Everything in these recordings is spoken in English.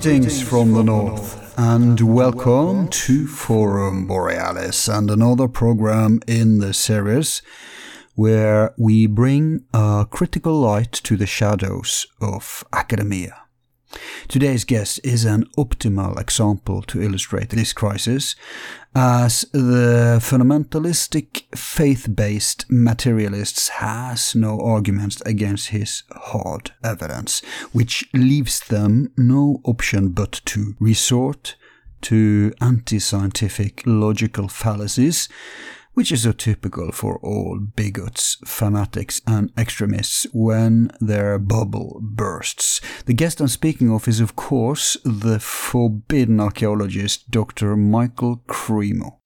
Greetings from the north and welcome to Forum Borealis and another program in the series where we bring a critical light to the shadows of academia. Today's guest is an optimal example to illustrate this crisis, as the fundamentalistic faith-based materialists has no arguments against his hard evidence, which leaves them no option but to resort to anti-scientific logical fallacies which is so typical for all bigots, fanatics, and extremists when their bubble bursts. The guest I'm speaking of is, of course, the forbidden archaeologist Dr. Michael Cremo,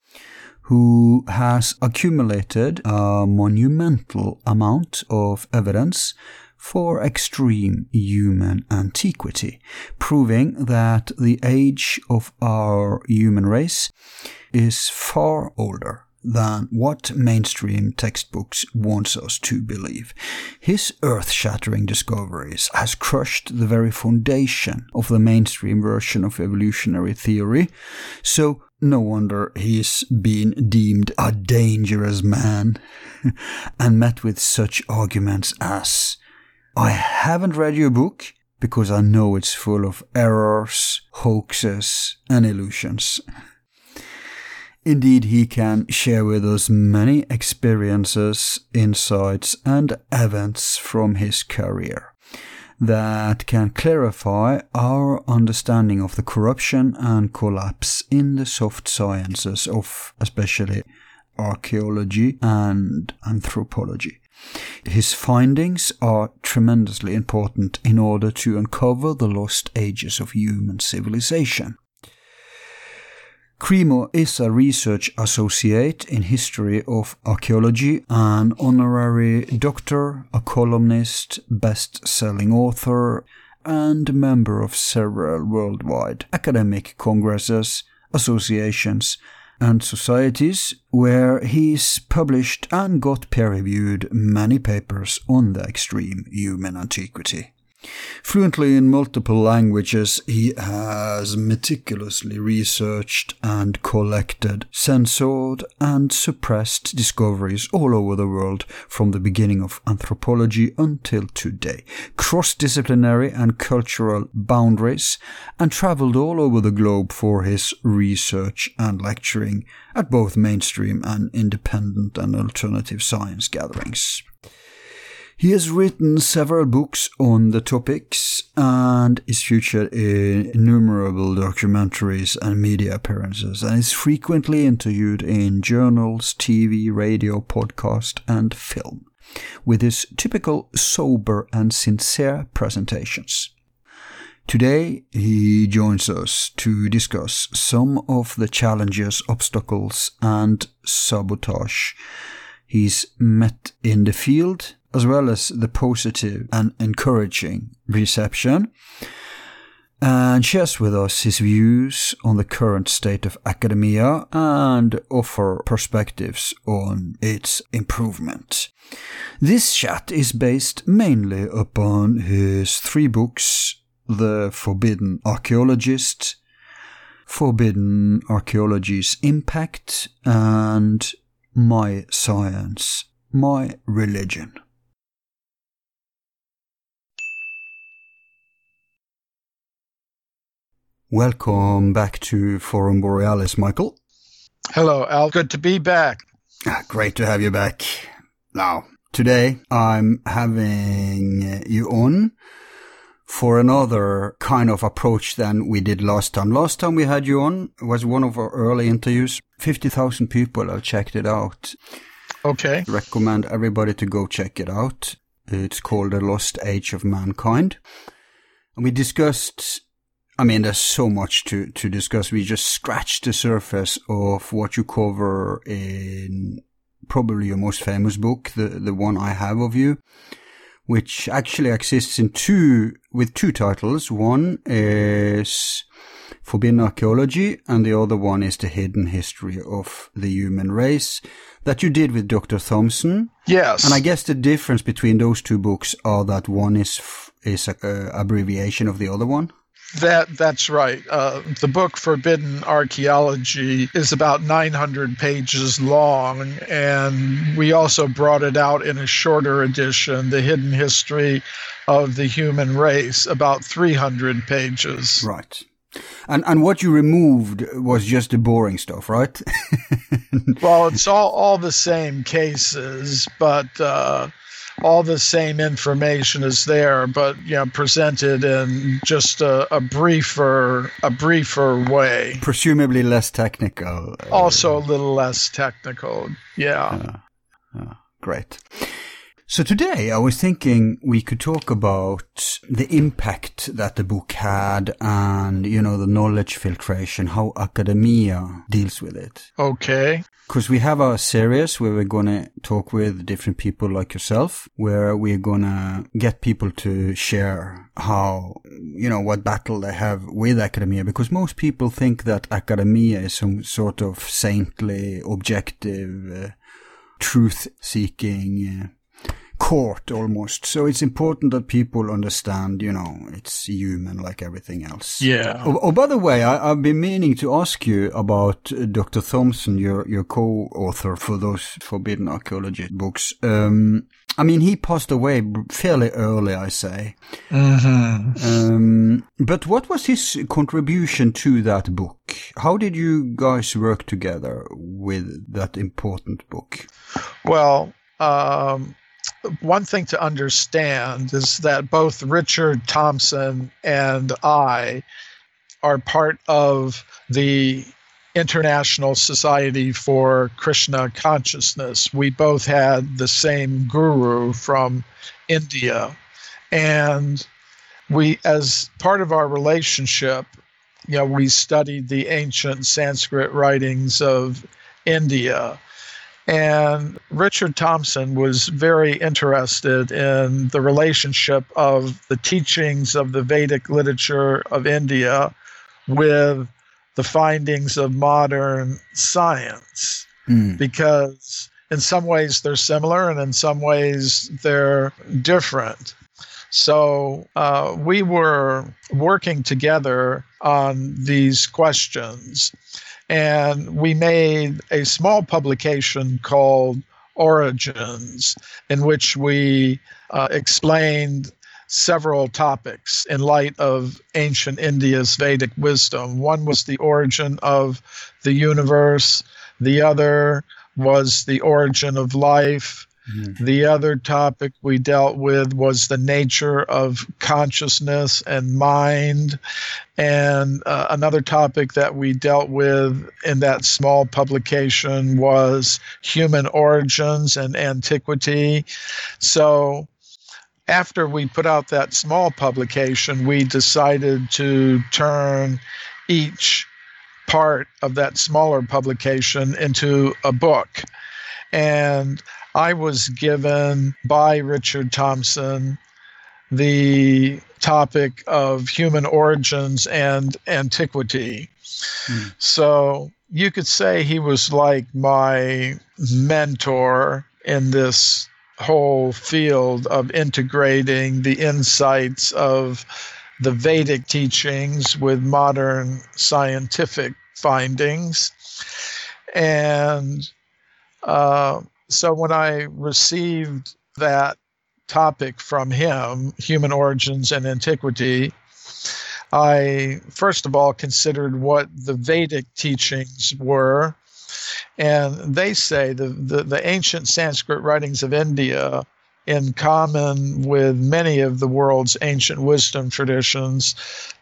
who has accumulated a monumental amount of evidence for extreme human antiquity, proving that the age of our human race is far older than what mainstream textbooks wants us to believe. His earth-shattering discoveries has crushed the very foundation of the mainstream version of evolutionary theory, so no wonder he's been deemed a dangerous man and met with such arguments as I haven't read your book because I know it's full of errors, hoaxes, and illusions. Indeed, he can share with us many experiences, insights, and events from his career that can clarify our understanding of the corruption and collapse in the soft sciences of especially archaeology and anthropology. His findings are tremendously important in order to uncover the lost ages of human civilization. Cremo is a research associate in history of archaeology, an honorary doctor, a columnist, best-selling author, and member of several worldwide academic congresses, associations, and societies where he's published and got peer-reviewed many papers on the extreme human antiquity. Fluently in multiple languages, he has meticulously researched and collected, censored, and suppressed discoveries all over the world from the beginning of anthropology until today, cross disciplinary and cultural boundaries, and traveled all over the globe for his research and lecturing at both mainstream and independent and alternative science gatherings. He has written several books on the topics and is featured in innumerable documentaries and media appearances and is frequently interviewed in journals, TV, radio, podcast, and film with his typical sober and sincere presentations. Today, he joins us to discuss some of the challenges, obstacles, and sabotage he's met in the field as well as the positive and encouraging reception, and shares with us his views on the current state of academia and offer perspectives on its improvement. This chat is based mainly upon his three books The Forbidden Archaeologist, Forbidden Archaeology's Impact, and My Science, My Religion. Welcome back to Forum Borealis, Michael. Hello, Al. Good to be back. Ah, great to have you back. Now, today I'm having you on for another kind of approach than we did last time. Last time we had you on was one of our early interviews. 50,000 people have checked it out. Okay. Recommend everybody to go check it out. It's called The Lost Age of Mankind. And we discussed I mean, there's so much to, to discuss. We just scratched the surface of what you cover in probably your most famous book, the, the one I have of you, which actually exists in two with two titles. One is Forbidden Archaeology, and the other one is The Hidden History of the Human Race that you did with Dr. Thompson. Yes. And I guess the difference between those two books are that one is is a, a abbreviation of the other one. That that's right. Uh, the book Forbidden Archaeology is about 900 pages long, and we also brought it out in a shorter edition, The Hidden History of the Human Race, about 300 pages. Right. And and what you removed was just the boring stuff, right? well, it's all all the same cases, but. Uh, all the same information is there, but you know, presented in just a, a briefer a briefer way. Presumably less technical. Also a little less technical. Yeah. Uh, uh, great. So today I was thinking we could talk about the impact that the book had and, you know, the knowledge filtration, how academia deals with it. Okay. Because we have a series where we're going to talk with different people like yourself, where we're going to get people to share how, you know, what battle they have with academia. Because most people think that academia is some sort of saintly, objective, uh, truth seeking, uh, court almost. So it's important that people understand, you know, it's human like everything else. Yeah. Oh, oh by the way, I, have been meaning to ask you about uh, Dr. Thompson, your, your co-author for those Forbidden Archaeology books. Um, I mean, he passed away fairly early, I say. Mm-hmm. Um, but what was his contribution to that book? How did you guys work together with that important book? Well, um, one thing to understand is that both Richard Thompson and I are part of the International Society for Krishna Consciousness. We both had the same guru from India. And we, as part of our relationship, you know, we studied the ancient Sanskrit writings of India and Richard Thompson was very interested in the relationship of the teachings of the Vedic literature of India with the findings of modern science. Mm. Because in some ways they're similar and in some ways they're different. So uh, we were working together on these questions. And we made a small publication called Origins, in which we uh, explained several topics in light of ancient India's Vedic wisdom. One was the origin of the universe, the other was the origin of life, Mm-hmm. The other topic we dealt with was the nature of consciousness and mind. And uh, another topic that we dealt with in that small publication was human origins and antiquity. So, after we put out that small publication, we decided to turn each part of that smaller publication into a book. And I was given by Richard Thompson the topic of human origins and antiquity. Mm. So you could say he was like my mentor in this whole field of integrating the insights of the Vedic teachings with modern scientific findings. And uh, so when I received that topic from him, human origins and antiquity, I first of all considered what the Vedic teachings were. And they say the, the, the ancient Sanskrit writings of India, in common with many of the world's ancient wisdom traditions,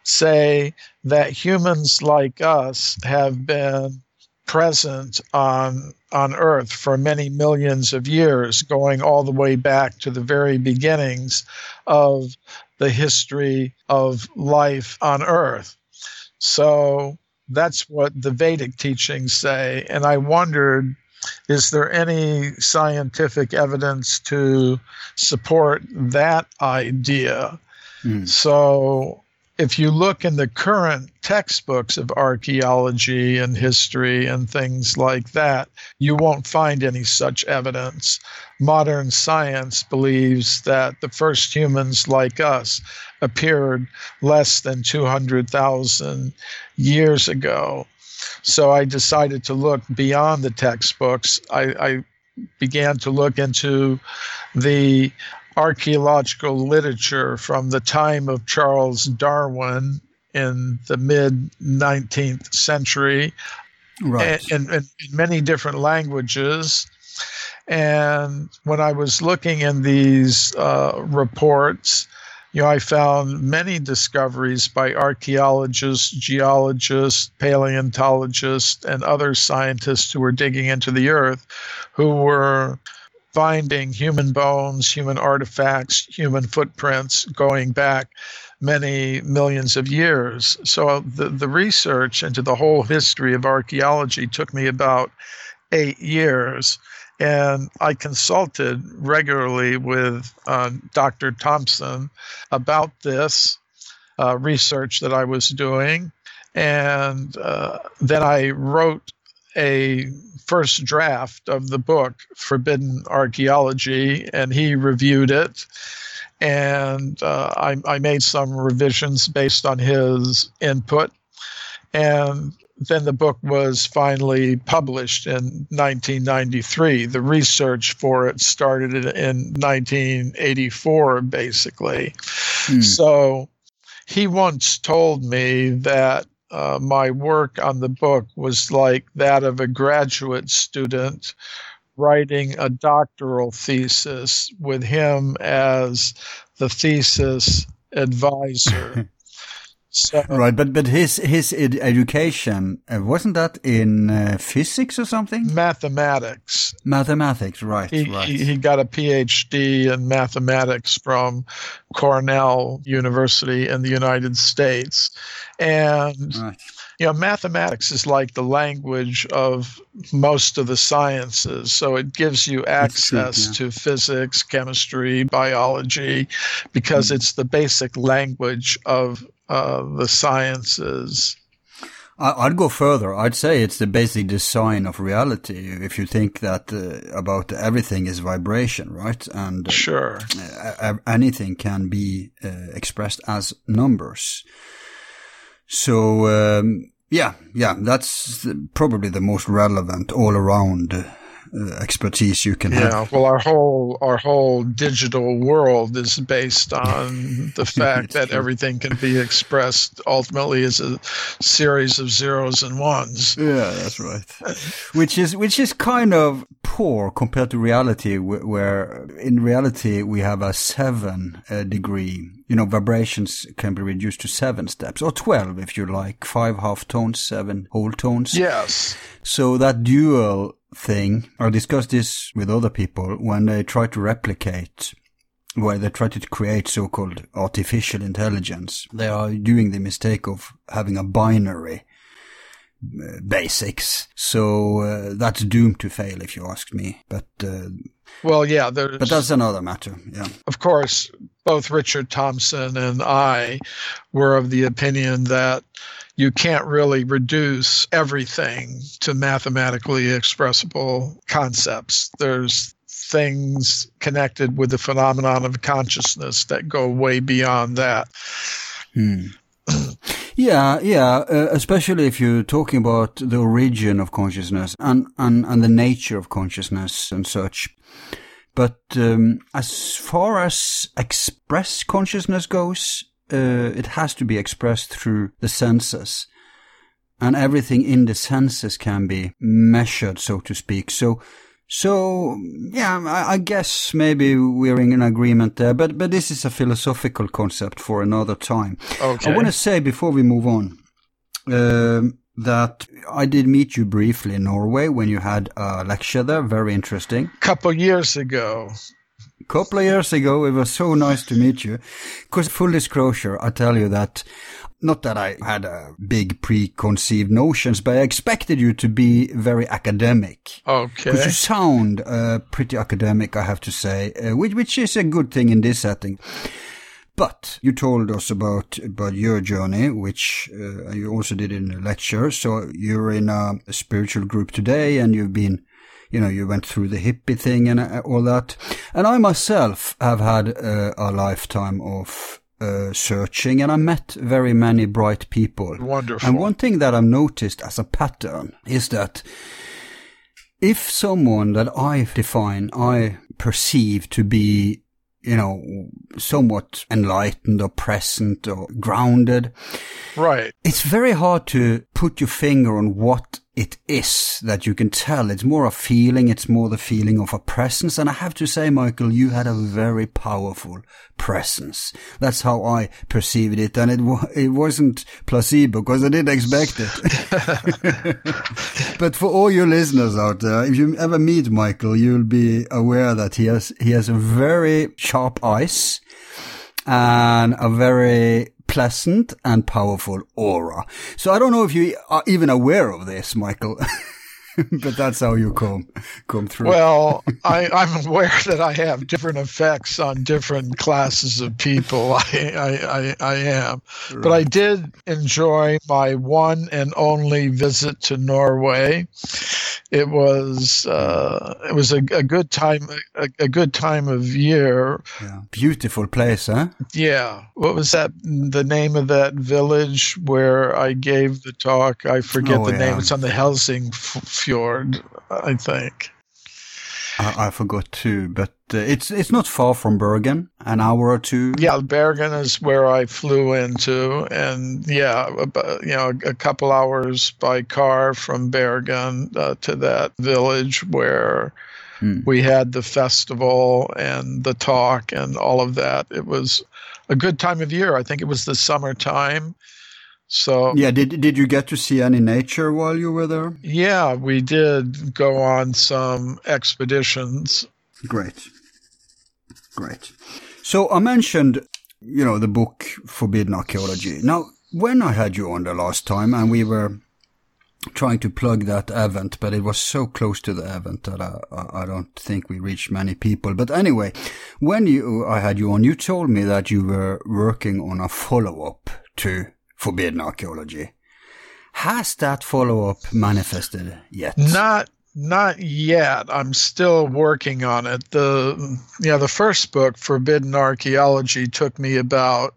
say that humans like us have been present on on earth for many millions of years going all the way back to the very beginnings of the history of life on earth so that's what the vedic teachings say and i wondered is there any scientific evidence to support that idea? Mm. So if you look in the current textbooks of archaeology and history and things like that, you won't find any such evidence. Modern science believes that the first humans like us appeared less than 200,000 years ago. So I decided to look beyond the textbooks. I, I began to look into the archaeological literature from the time of Charles Darwin in the mid 19th century right. in, in, in many different languages. And when I was looking in these uh, reports, you know, I found many discoveries by archaeologists, geologists, paleontologists, and other scientists who were digging into the earth who were finding human bones, human artifacts, human footprints going back many millions of years. So the, the research into the whole history of archaeology took me about eight years. And I consulted regularly with uh, Dr. Thompson about this uh, research that I was doing. And uh, then I wrote a first draft of the book, Forbidden Archaeology, and he reviewed it. And uh, I, I made some revisions based on his input. And then the book was finally published in 1993. The research for it started in 1984, basically. Hmm. So he once told me that uh, my work on the book was like that of a graduate student writing a doctoral thesis with him as the thesis advisor. So, right, but but his his ed- education uh, wasn't that in uh, physics or something? Mathematics. Mathematics, right? He, right. He, he got a PhD in mathematics from Cornell University in the United States, and right. You know, mathematics is like the language of most of the sciences. So it gives you access true, yeah. to physics, chemistry, biology, because mm. it's the basic language of uh, the sciences. I'd go further. I'd say it's the basic design of reality. If you think that uh, about everything is vibration, right? And uh, sure, uh, anything can be uh, expressed as numbers. So um, yeah, yeah, that's probably the most relevant all around uh, expertise you can yeah, have. Yeah, well, our whole our whole digital world is based on the fact that true. everything can be expressed ultimately as a series of zeros and ones. Yeah, that's right. which is which is kind of poor compared to reality, where in reality we have a seven uh, degree. You know, vibrations can be reduced to seven steps or twelve if you like. Five half tones, seven whole tones. Yes. So that dual thing. I discussed this with other people when they try to replicate where they try to create so-called artificial intelligence. They are doing the mistake of having a binary uh, basics. So uh, that's doomed to fail, if you ask me. But uh, well, yeah, but that's another matter. Yeah, of course, both Richard Thompson and I were of the opinion that you can't really reduce everything to mathematically expressible concepts. There's things connected with the phenomenon of consciousness that go way beyond that. Hmm. yeah, yeah, uh, especially if you're talking about the origin of consciousness and, and, and the nature of consciousness and such. But um, as far as express consciousness goes, uh, it has to be expressed through the senses. And everything in the senses can be measured, so to speak. So, so yeah, I, I guess maybe we're in agreement there. But but this is a philosophical concept for another time. Okay. I want to say before we move on um, that I did meet you briefly in Norway when you had a lecture there. Very interesting. Couple years ago couple of years ago. It was so nice to meet you. Because full disclosure, I tell you that not that I had a big preconceived notions, but I expected you to be very academic. Okay. Because you sound uh, pretty academic, I have to say, uh, which, which is a good thing in this setting. But you told us about about your journey, which uh, you also did in a lecture. So you're in a, a, spiritual group today, and you've been, you know, you went through the hippie thing and uh, all that. And I myself have had uh, a lifetime of uh, searching, and I met very many bright people. Wonderful. And one thing that I've noticed as a pattern is that if someone that I define, I perceive to be you know, somewhat enlightened or present or grounded. Right. It's very hard to put your finger on what it is that you can tell. It's more a feeling. It's more the feeling of a presence. And I have to say, Michael, you had a very powerful presence. That's how I perceived it. And it, wa- it wasn't placebo because I didn't expect it. but for all your listeners out there, if you ever meet Michael, you'll be aware that he has, he has a very sharp eyes and a very pleasant and powerful aura. So I don't know if you are even aware of this, Michael. but that's how you come come through. Well, I, I'm aware that I have different effects on different classes of people. I I, I, I am, right. but I did enjoy my one and only visit to Norway. It was uh, it was a, a good time a, a, good time of year. Yeah. Beautiful place, huh? Yeah. What was that? The name of that village where I gave the talk? I forget oh, the yeah. name. It's on the Helsing fjord, I think. I, I forgot too, but uh, it's it's not far from Bergen, an hour or two. Yeah, Bergen is where I flew into, and yeah, about, you know, a couple hours by car from Bergen uh, to that village where hmm. we had the festival and the talk and all of that. It was a good time of year. I think it was the summertime so yeah, did did you get to see any nature while you were there? Yeah, we did go on some expeditions. Great, great. So I mentioned, you know, the book Forbidden Archaeology. Now, when I had you on the last time, and we were trying to plug that event, but it was so close to the event that I, I don't think we reached many people. But anyway, when you I had you on, you told me that you were working on a follow up to forbidden archaeology. Has that follow up manifested yet? Not not yet. I'm still working on it. The yeah, the first book, Forbidden Archaeology, took me about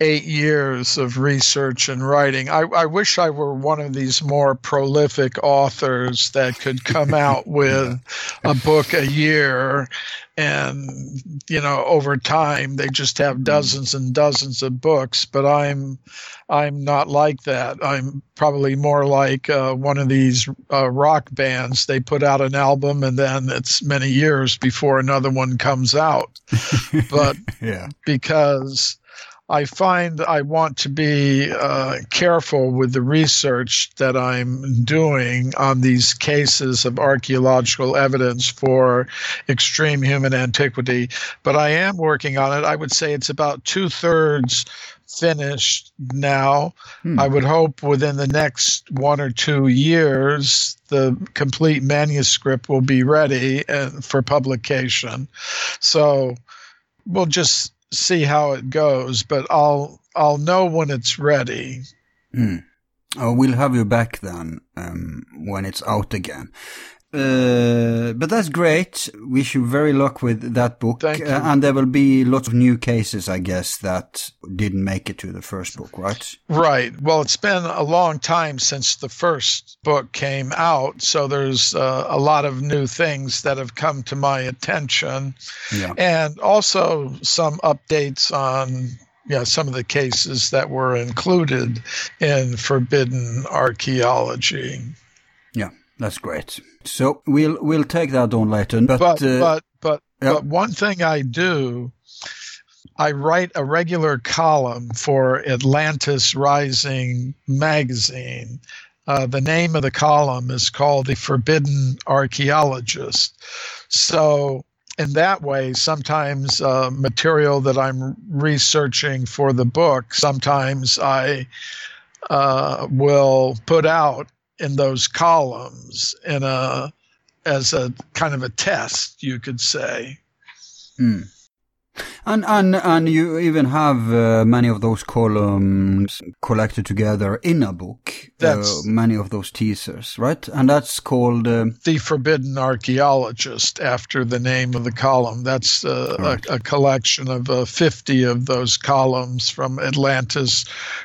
eight years of research and writing. I, I wish I were one of these more prolific authors that could come out with a book a year and you know over time they just have hmm. dozens and dozens of books but i'm i'm not like that i'm probably more like uh, one of these uh, rock bands they put out an album and then it's many years before another one comes out but yeah because I find I want to be uh, careful with the research that I'm doing on these cases of archaeological evidence for extreme human antiquity. But I am working on it. I would say it's about two thirds finished now. Hmm. I would hope within the next one or two years, the complete manuscript will be ready uh, for publication. So we'll just see how it goes, but I'll I'll know when it's ready. Mm. Oh, we'll have you back then um, when it's out again. Uh, but that's great. Wish you very luck with that book. Thank you. Uh, and there will be lots of new cases, I guess, that didn't make it to the first book, right? Right. Well, it's been a long time since the first book came out, so there's uh, a lot of new things that have come to my attention, yeah. and also some updates on yeah, some of the cases that were included in forbidden archaeology. Yeah, that's great. So we'll we'll take that on later. But but uh, but but, yeah. but one thing I do, I write a regular column for Atlantis Rising magazine. Uh, the name of the column is called "The Forbidden Archaeologist." So in that way, sometimes uh, material that I'm researching for the book, sometimes I uh, will put out in those columns in a as a kind of a test, you could say. Mm. And and and you even have uh, many of those columns collected together in a book. Uh, that's uh, many of those teasers, right? And that's called uh, the Forbidden Archaeologist, after the name of the column. That's uh, right. a, a, collection of uh, fifty of those columns from Atlantis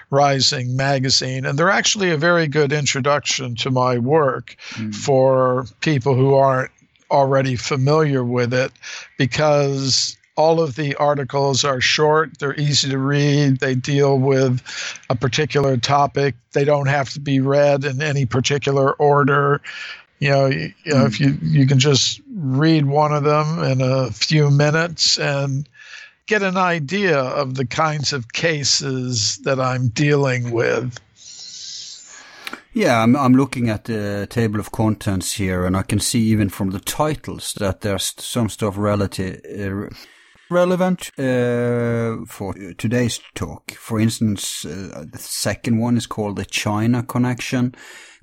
Rising magazine, and they're actually a very good introduction to my work mm. for people who aren't already familiar with it because all of the articles are short, they're easy to read, they deal with a particular topic, they don't have to be read in any particular order. You know, you, you know, if you you can just read one of them in a few minutes and get an idea of the kinds of cases that I'm dealing with. Yeah, I'm, I'm looking at the table of contents here, and I can see even from the titles that there's some stuff relative, uh, relevant uh, for today's talk. For instance, uh, the second one is called the China Connection,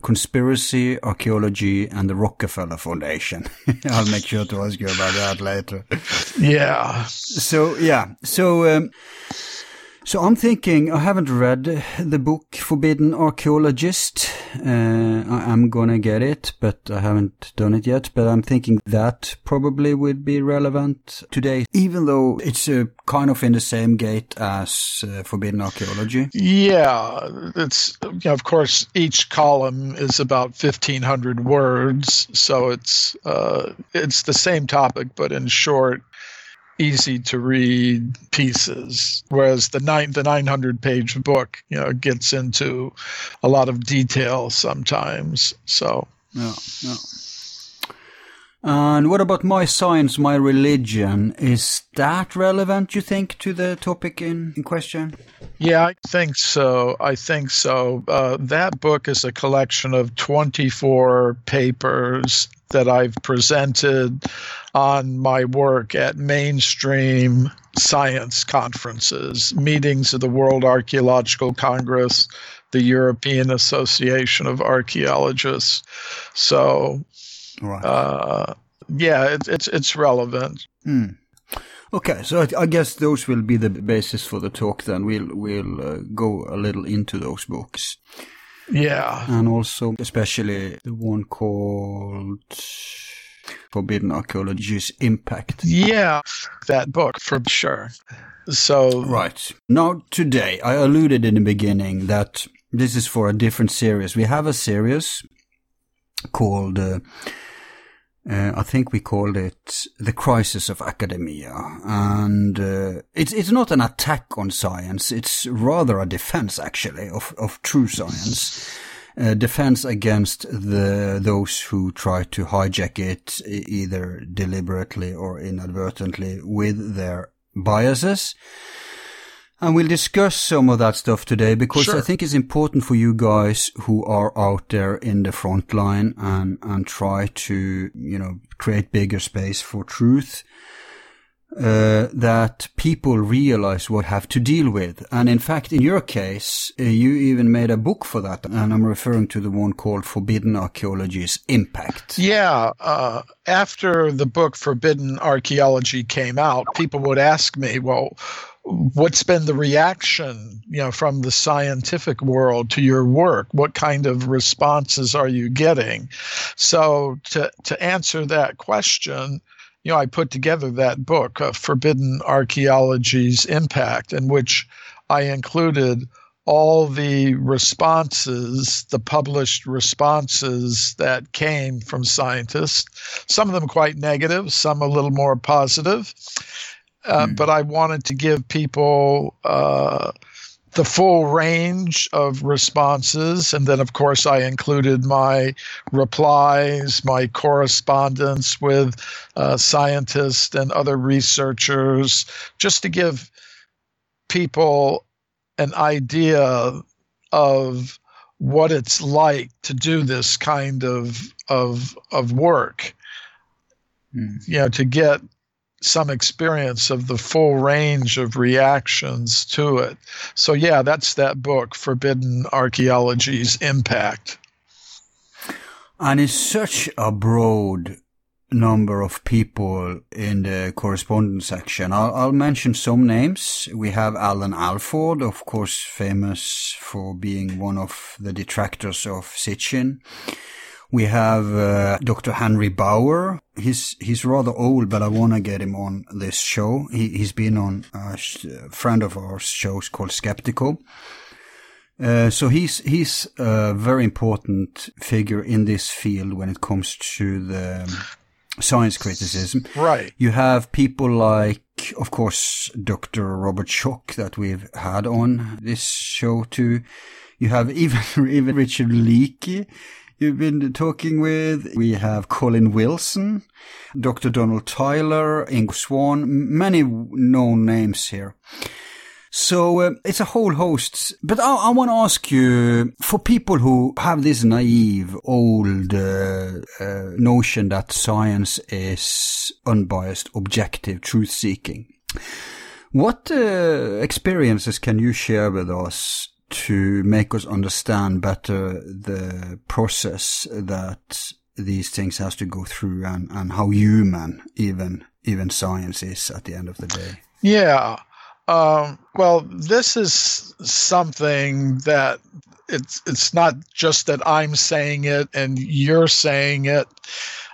Conspiracy, Archaeology, and the Rockefeller Foundation. I'll make sure to ask you about that later. Yeah. So, yeah. So, um, so I'm thinking, I haven't read the book Forbidden Archaeologist. Uh, I'm gonna get it, but I haven't done it yet. But I'm thinking that probably would be relevant today, even though it's kind of in the same gate as uh, Forbidden Archaeology. Yeah, it's of course each column is about 1,500 words, so it's uh, it's the same topic, but in short easy to read pieces whereas the nine the 900 page book you know gets into a lot of detail sometimes so yeah yeah and what about my science, my religion? Is that relevant, you think, to the topic in, in question? Yeah, I think so. I think so. Uh, that book is a collection of 24 papers that I've presented on my work at mainstream science conferences, meetings of the World Archaeological Congress, the European Association of Archaeologists. So, right. uh, yeah, it, it's it's relevant. Mm. Okay, so I, I, guess those will be the basis for the talk. Then we'll we'll uh, go a little into those books. Yeah. And also, especially the one called Forbidden Archaeology's Impact. Yeah, that book for sure. So. Right. Now, today, I alluded in the beginning that this is for a different series. We have a series called. Uh, uh, I think we called it the crisis of academia, and uh, it's it's not an attack on science. It's rather a defense, actually, of of true science. Uh, defense against the those who try to hijack it either deliberately or inadvertently with their biases. And we'll discuss some of that stuff today because sure. I think it's important for you guys who are out there in the front line and, and try to, you know, create bigger space for truth. Uh, that people realize what have to deal with. And in fact, in your case, uh, you even made a book for that. And I'm referring to the one called Forbidden Archaeology's Impact. Yeah. Uh, after the book Forbidden Archaeology came out, people would ask me, well, what's been the reaction you know from the scientific world to your work what kind of responses are you getting so to to answer that question you know i put together that book uh, forbidden archaeology's impact in which i included all the responses, the published responses that came from scientists, some of them quite negative, some a little more positive. Uh, mm. But I wanted to give people uh, the full range of responses. And then, of course, I included my replies, my correspondence with uh, scientists and other researchers, just to give people an idea of what it's like to do this kind of of of work. Mm. You know, to get some experience of the full range of reactions to it. So, yeah, that's that book, Forbidden Archaeology's Impact. And it's such a broad number of people in the correspondence section. I'll, I'll, mention some names. We have Alan Alford, of course, famous for being one of the detractors of Sitchin. We have uh, Dr. Henry Bauer. He's he's rather old, but I want to get him on this show. He, he's been on a friend of ours shows called Skeptiko. Uh, so he's he's a very important figure in this field when it comes to the science criticism. Right. You have people like, of course, Dr. Robert Schoch that we've had on this show too. You have even even Richard Leakey you've been talking with. We have Colin Wilson, Dr. Donald Tyler, Ingo Swann, many known names here. So uh, it's a whole host. But I, I want to ask you, for people who have this naive old uh, uh, notion that science is unbiased, objective, truth-seeking, what uh, experiences can you share with us to make us understand better the process that these things has to go through and, and how human even even science is at the end of the day. Yeah. Um, well, this is something that it's it's not just that I'm saying it and you're saying it.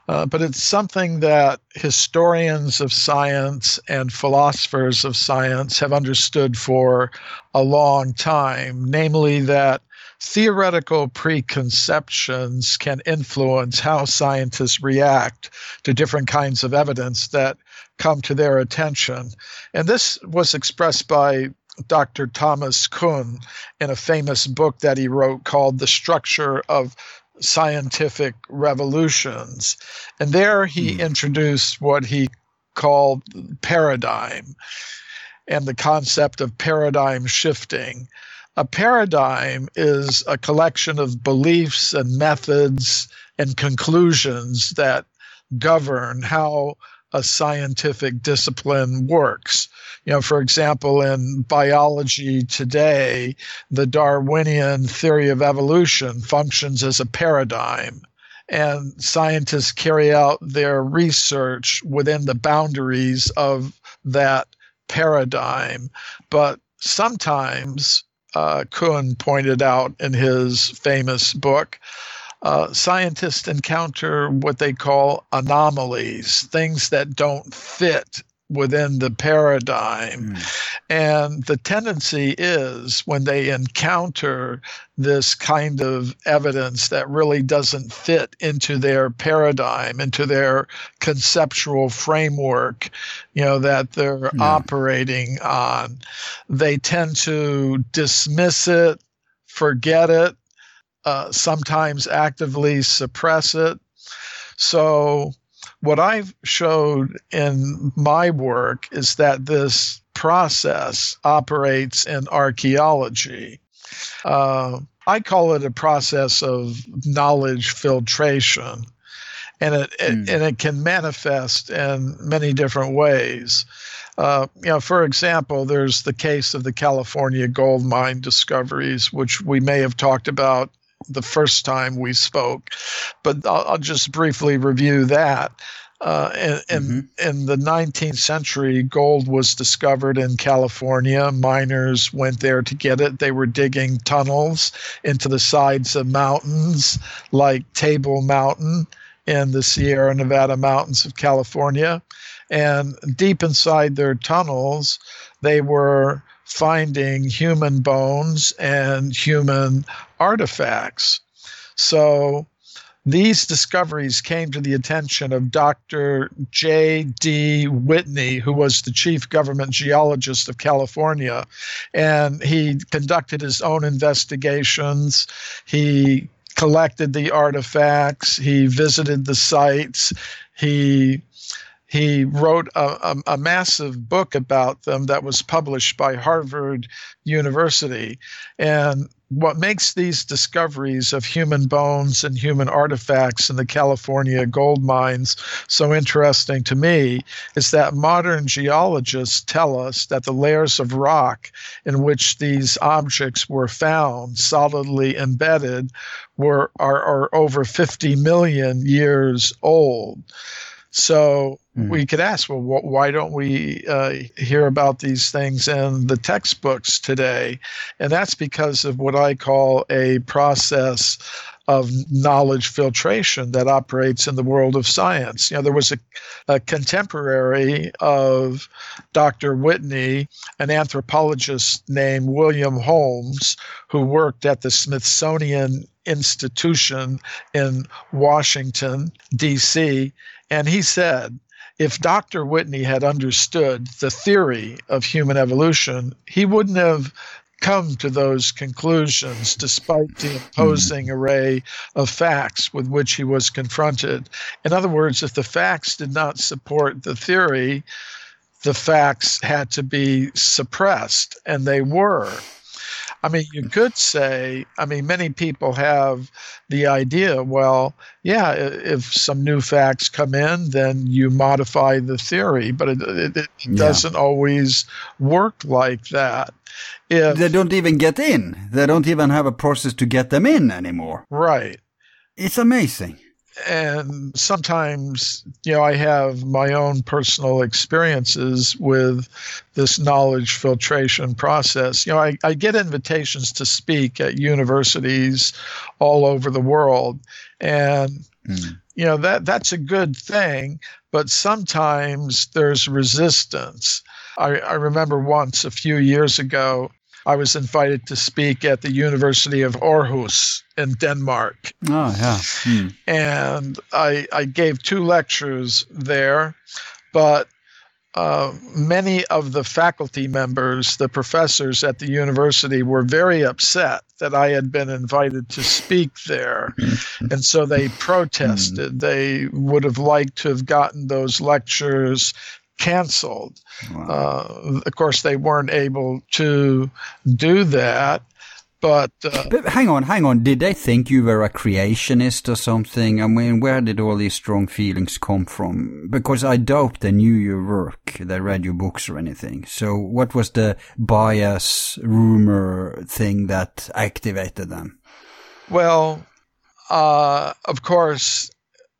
Uh, but it's something that historians of science and philosophers of science have understood for a long time, namely that theoretical preconceptions can influence how scientists react to different kinds of evidence that come to their attention. And this was expressed by Dr. Thomas Kuhn in a famous book that he wrote called The Structure of scientific revolutions. And there he mm. introduced what he called paradigm and the concept of paradigm shifting. A paradigm is a collection of beliefs and methods and conclusions that govern how a scientific discipline works. You know, for example, in biology today, the Darwinian theory of evolution functions as a paradigm. And scientists carry out their research within the boundaries of that paradigm. But sometimes, uh, Kuhn pointed out in his famous book, uh, scientists encounter what they call anomalies, things that don't fit within the paradigm. Mm. And the tendency is when they encounter this kind of evidence that really doesn't fit into their paradigm, into their conceptual framework, you know, that they're yeah. operating on, they tend to dismiss it, forget it, uh, sometimes actively suppress it. So, what I've showed in my work is that this process operates in archaeology. Uh, I call it a process of knowledge filtration, and it, mm. it, and it can manifest in many different ways. Uh, you know, for example, there's the case of the California gold mine discoveries, which we may have talked about the first time we spoke, but I'll, I'll just briefly review that. Uh, in, mm-hmm. in, the 19th century, gold was discovered in California. Miners went there to get it. They were digging tunnels into the sides of mountains like Table Mountain in the Sierra Nevada mountains of California. And deep inside their tunnels, they were finding human bones and human artifacts. So these discoveries came to the attention of Dr. J.D. Whitney, who was the chief government geologist of California. And he conducted his own investigations. He collected the artifacts. He visited the sites. He he wrote a, a, a, massive book about them that was published by Harvard University. And what makes these discoveries of human bones and human artifacts in the California gold mines so interesting to me is that modern geologists tell us that the layers of rock in which these objects were found solidly embedded were are, are over 50 million years old. So mm. we could ask, well, wh- why don't we uh, hear about these things in the textbooks today? And that's because of what I call a process of knowledge filtration that operates in the world of science. You know, there was a, a contemporary of Dr. Whitney, an anthropologist named William Holmes, who worked at the Smithsonian Institution in Washington, D.C. And he said, if Dr. Whitney had understood the theory of human evolution, he wouldn't have come to those conclusions despite the hmm. imposing array of facts with which he was confronted. In other words, if the facts did not support the theory, the facts had to be suppressed, and they were. I mean, you could say, I mean, many people have the idea, well, yeah, if some new facts come in, then you modify the theory, but it, it, it yeah. doesn't always work like that. If, they don't even get in. They don't even have a process to get them in anymore. Right. It's amazing and sometimes you know i have my own personal experiences with this knowledge filtration process. You know i, I get invitations to speak at universities all over the world. And mm. you know that that's a good thing but sometimes there's resistance. I, I remember once a few years ago I was invited to speak at the University of Aarhus in Denmark. Oh, yeah. Hmm. And I, I gave two lectures there, but uh, many of the faculty members, the professors at the university, were very upset that I had been invited to speak there. And so they protested. Hmm. They would have liked to have gotten those lectures canceled. Wow. Uh, of course, they weren't able to do that. But, uh, but, hang on, hang on. Did they think you were a creationist or something? I mean, where did all these strong feelings come from? Because I doubt they knew your work, they read your books or anything. So, what was the bias, rumor thing that activated them? Well, uh, of course,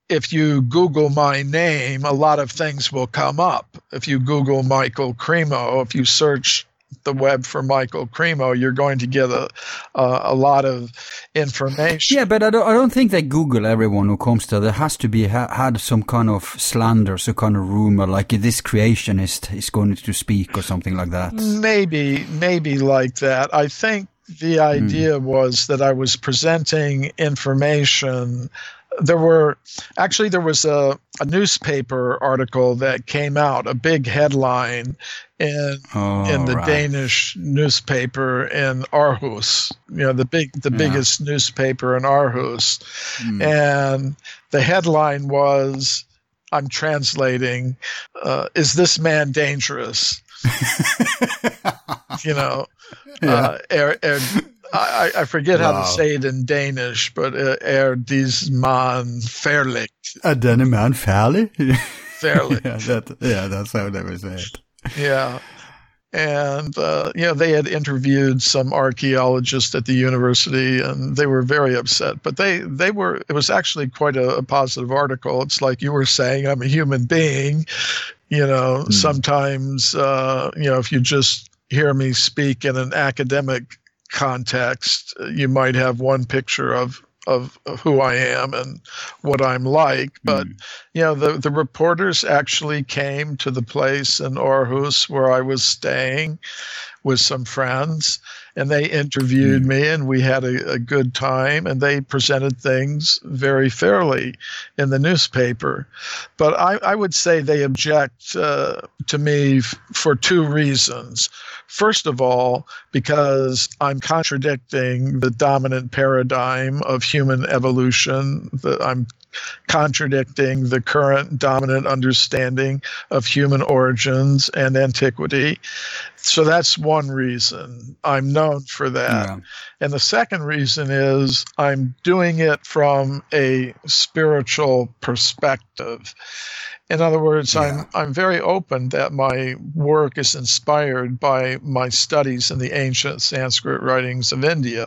if you Google my name, a lot of things will come up. If you Google Michael Cremo, if you search the web for Michael Cremo, you're going to get a a, a lot of information. Yeah, but I don't, I don't think they Google everyone who comes to. There has to be ha, had some kind of slander, some kind of rumor, like this creationist is going to speak or something like that. Maybe, maybe like that. I think the idea mm. was that I was presenting information there were actually there was a, a newspaper article that came out a big headline in oh, in the right. Danish newspaper in Aarhus you know the big the yeah. biggest newspaper in Aarhus mm. and the headline was I'm translating uh, is this man dangerous you know yeah. uh, er, er, I, I forget wow. how to say it in Danish, but uh, er dies man farlig. Er denne man farlig? Farlig. yeah, that, yeah, that's how they would say it. Yeah. And, uh, you know, they had interviewed some archaeologists at the university and they were very upset. But they, they were, it was actually quite a, a positive article. It's like you were saying, I'm a human being. You know, mm. sometimes, uh, you know, if you just hear me speak in an academic context, you might have one picture of of, who I am and what I'm like. But mm. you know, the the reporters actually came to the place in Aarhus where I was staying with some friends, and they interviewed mm. me, and we had a, a, good time, and they presented things very fairly in the newspaper. But I, I would say they object uh, to me f- for two reasons. First of all, because I'm contradicting the dominant paradigm of human evolution. That I'm contradicting the current dominant understanding of human origins and antiquity. So that's one reason I'm known for that. Yeah. And the second reason is I'm doing it from a spiritual perspective. In other words, Yeah. I'm I'm very open that my work is inspired by my studies in the ancient Sanskrit writings of India.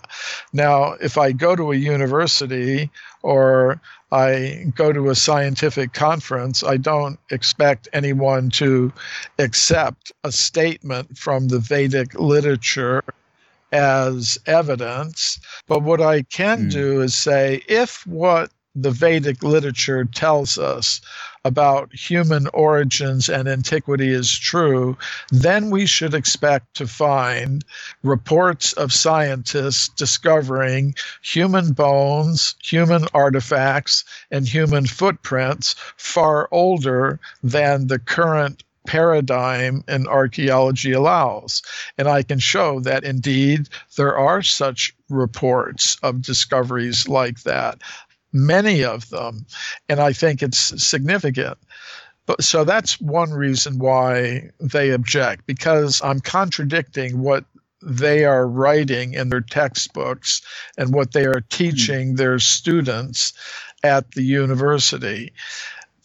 Now, if I go to a university or I go to a scientific conference, I don't expect anyone to accept a statement from the Vedic literature as evidence. But what I can Hmm. do is say if what the Vedic literature tells us about human origins and antiquity is true, then we should expect to find reports of scientists discovering human bones, human artifacts, and human footprints far older than the current paradigm in archaeology allows. And I can show that indeed there are such reports of discoveries like that, many of them. And I think it's significant. But so that's one reason why they object because I'm contradicting what they are writing in their textbooks and what they are teaching their students at the university.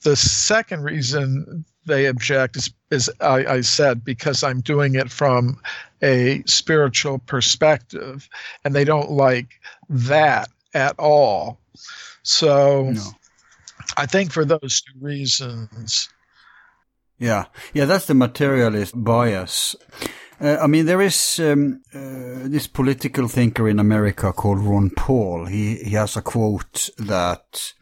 The second reason they object is, is I, I said, because I'm doing it from a spiritual perspective, and they don't like that at all. So No. I think for those two reasons, Yeah, yeah, that's the materialist bias. Uh, I mean, there is um, uh, this political thinker in America called Ron Paul. He he has a quote that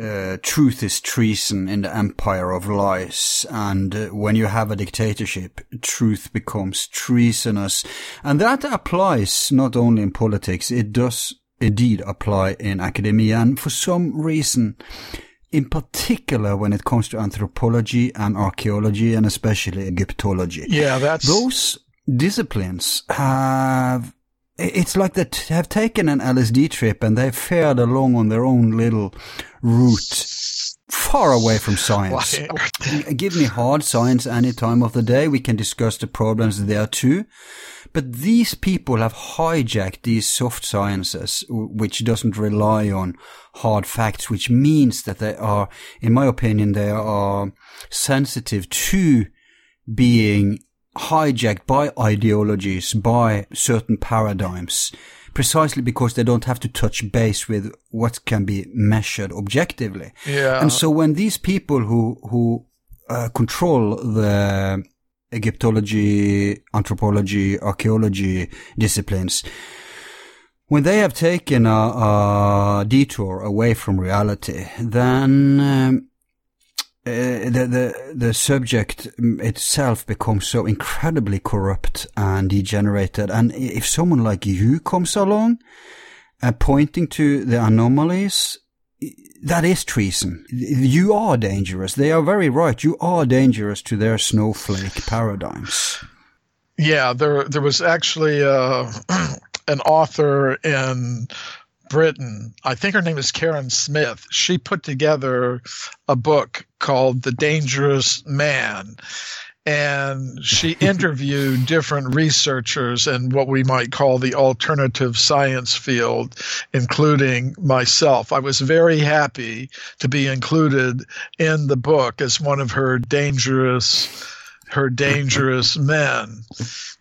uh, truth is treason in the empire of lies, and uh, when you have a dictatorship, truth becomes treasonous, and that applies not only in politics; it does indeed apply in academia, and for some reason in particular when it comes to anthropology and archaeology and especially Egyptology. yeah, that's Those disciplines have it's like they have taken an LSD trip and they've fared along on their own little route far away from science. Give me hard science any time of the day. We can discuss the problems there too. But these people have hijacked these soft sciences, which doesn't rely on hard facts, which means that they are, in my opinion, they are sensitive to being hijacked by ideologies, by certain paradigms, precisely because they don't have to touch base with what can be measured objectively. yeah. And so when these people who who uh, control the Egyptology, anthropology, archaeology disciplines, when they have taken a, a detour away from reality, then um, uh, the, the the subject itself becomes so incredibly corrupt and degenerated. And if someone like you comes along, uh, pointing to the anomalies, that is treason. You are dangerous. They are very right. You are dangerous to their snowflake paradigms. Yeah, there there was actually uh, an author in Britain. I think her name is Karen Smith. She put together a book called The Dangerous Man. And she interviewed different researchers in what we might call the alternative science field, including myself. I was very happy to be included in the book as one of her dangerous her dangerous men.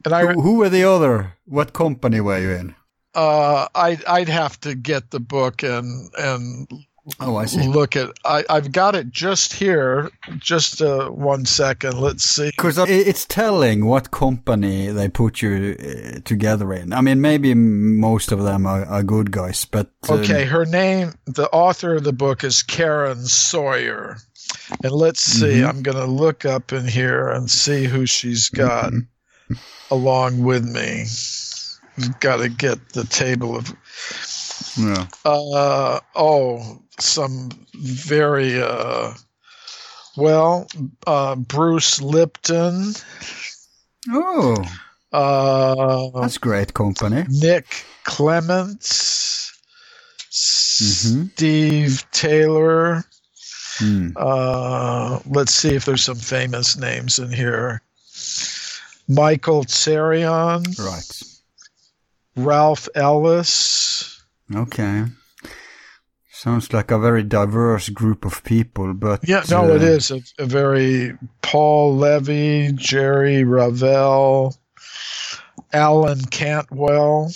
And I Who, who were the other? What company were you in? Uh, I'd I'd have to get the book and and Oh, I see. look at. I I've got it just here. Just uh, one second. Let's see. Because it's telling what company they put you uh, together in. I mean, maybe most of them are, are good guys, but um, Okay, her name. The author of the book is Karen Sawyer, and let's see. Mhm. I'm gonna look up in here and see who she's got Mhm. along with me. Got to get the table of yeah. Uh oh, some very uh well, uh Bruce Lipton, Oh, uh that's great company. Nick Clements, Mhm. Steve Taylor. Hmm. Uh let's see if there's some famous names in here. Michael Tsarion, Right. Ralph Ellis. Okay. Sounds like a very diverse group of people, but Yeah, no, uh, it is a, a very Paul Levy, Jerry Ravel, Alan Cantwell,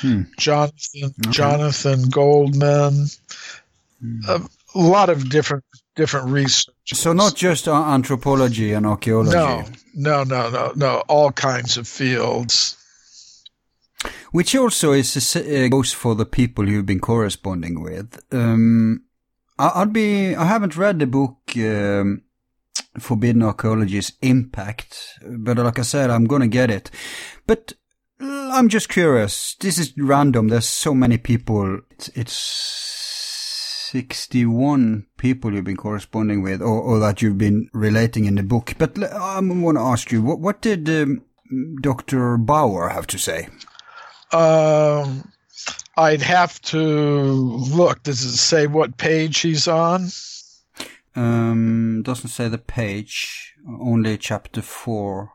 Hmm. Jonathan Okay. Jonathan Goldman. Hmm. A lot of different different research. So not just uh, anthropology and archaeology. no, no, no, no, no. All kinds of fields. Which also is uh, goes for the people you've been corresponding with. Um, I, I'd be. I haven't read the book um, Forbidden Archaeology's Impact, but like I said, I'm gonna get it. But uh, I'm just curious. This is random. There's so many people. It's, it's 61 people you've been corresponding with, or, or that you've been relating in the book. But I want to ask you, what, what did um, Dr. Bauer have to say? Um, I'd have to look. Does it say what page he's on? Um, doesn't say the page, only chapter 4,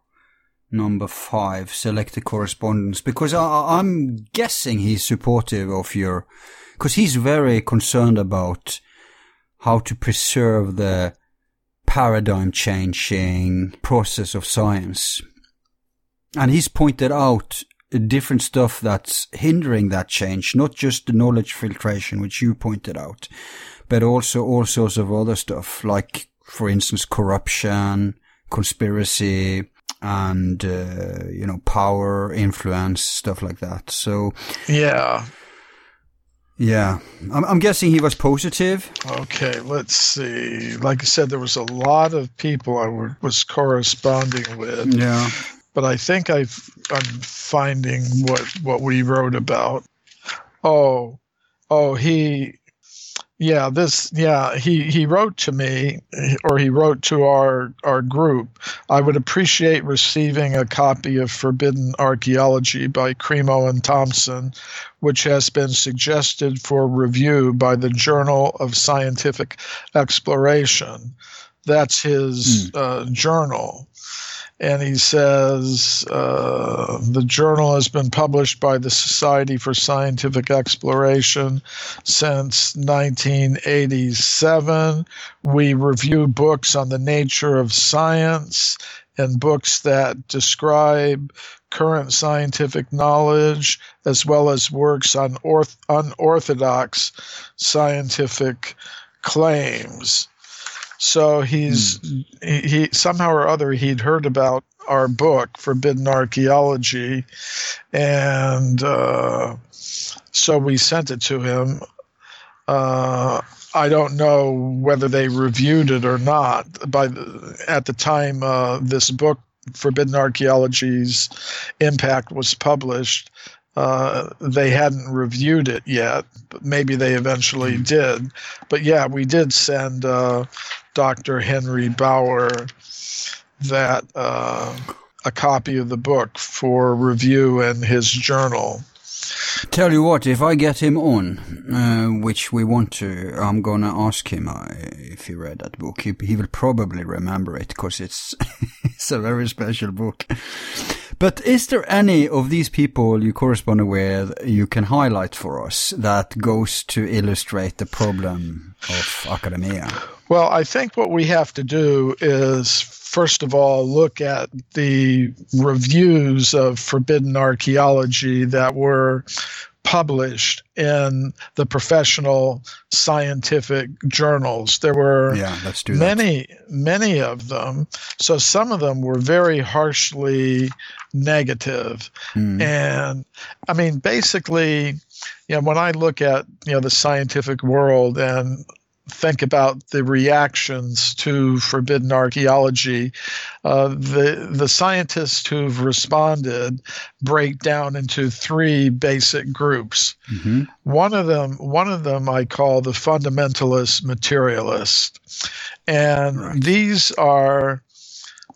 number 5, selected correspondence, because I, I'm guessing he's supportive of your, because he's very concerned about how to preserve the paradigm changing process of science. And he's pointed out different stuff that's hindering that change, not just the knowledge filtration, which you pointed out, but also all sorts of other stuff, like, for instance, corruption, conspiracy, and, uh, you know, power, influence, stuff like that. So, Yeah. yeah, I'm, I'm guessing he was positive. Okay, let's see. Like I said, there was a lot of people I was corresponding with, Yeah. But I think I've, I'm finding what what we wrote about. Oh, oh, he, yeah, this, yeah, he he wrote to me, or he wrote to our our group. I would appreciate receiving a copy of Forbidden Archaeology by Cremo and Thompson, which has been suggested for review by the Journal of Scientific Exploration. That's his uh, journal. And he says uh, the journal has been published by the Society for Scientific Exploration since 1987. We review books on the nature of science and books that describe current scientific knowledge, as well as works on orth- unorthodox scientific claims. So he's he, he somehow or other he'd heard about our book Forbidden Archaeology, and uh, so we sent it to him. Uh, I don't know whether they reviewed it or not. By the, at the time uh, this book Forbidden Archaeology's impact was published, uh, they hadn't reviewed it yet, but maybe they eventually did. But yeah, we did send uh, Dr. Henry Bauer that uh, a copy of the book for review in his journal. Tell you what, if I get him on, uh, which we want to, I'm gonna ask him uh, if he read that book. He, he will probably remember it because it's it's a very special book. But is there any of these people you correspond with you can highlight for us that goes to illustrate the problem of academia? Well, I think what we have to do is, first of all, look at the reviews of forbidden archaeology that were published in the professional scientific journals. There were Yeah, let's do that. many, many of them. So some of them were very harshly negative. Mm. And I mean, basically, you know, when I look at, you know, the scientific world and think about the reactions to forbidden archaeology, uh, the the scientists who've responded break down into three basic groups. Mhm. One of them, one of them, I call the fundamentalist materialist, and Right. these are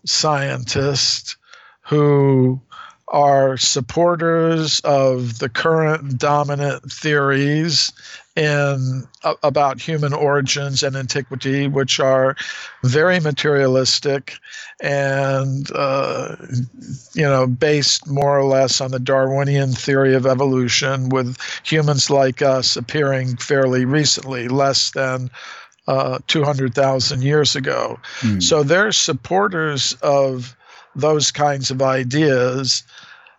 scientists who are supporters of the current dominant theories in uh, about human origins and antiquity, which are very materialistic and uh, you know based more or less on the Darwinian theory of evolution, with humans like us appearing fairly recently, less than. Uh, 200,000 years ago. Mm. So they're supporters of those kinds of ideas,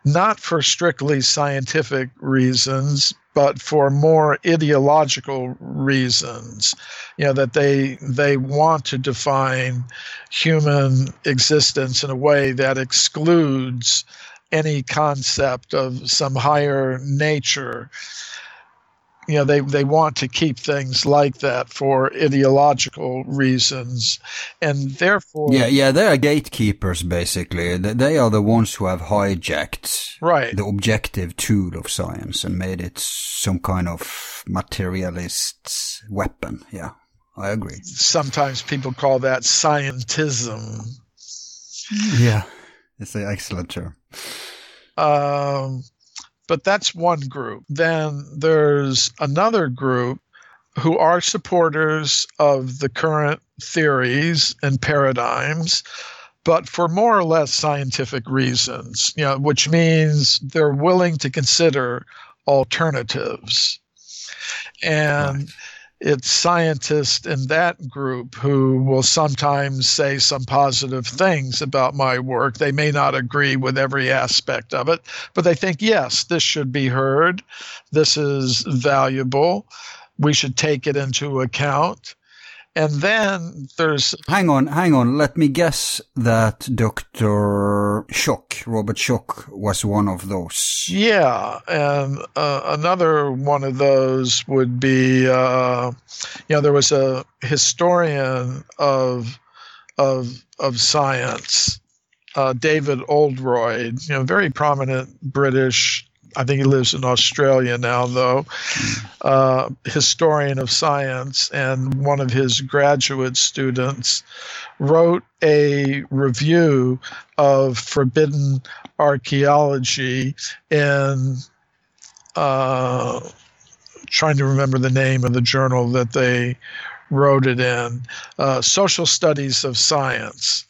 not for strictly scientific reasons, but for more ideological reasons you know that they they want to define human existence in a way that excludes any concept of some higher nature you know they, they want to keep things like that for ideological reasons. And therefore yeah yeah they are gatekeepers basically. They are the ones who have hijacked right. the objective tool of science and made it some kind of materialist weapon. Yeah i agree. Sometimes people call that scientism. Yeah it's an excellent term. Um but that's one group. Then there's another group who are supporters of the current theories and paradigms, but for more or less scientific reasons, you know, which means they're willing to consider alternatives. And right it's scientists in that group who will sometimes say some positive things about my work. They may not agree with every aspect of it, but they think, yes, this should be heard. This is valuable. We should take it into account. And then there's. Hang on, hang on. Let me guess that Dr. Schoch, Robert Schoch, was one of those. Yeah. And uh, another one of those would be, uh, you know, there was a historian of, of, of science, uh, David Oldroyd, you know, very prominent British I think he lives in Australia now, though, uh, historian of science, and one of his graduate students wrote a review of forbidden archaeology in. Uh, trying to remember the name of the journal that they wrote it in uh, social studies of science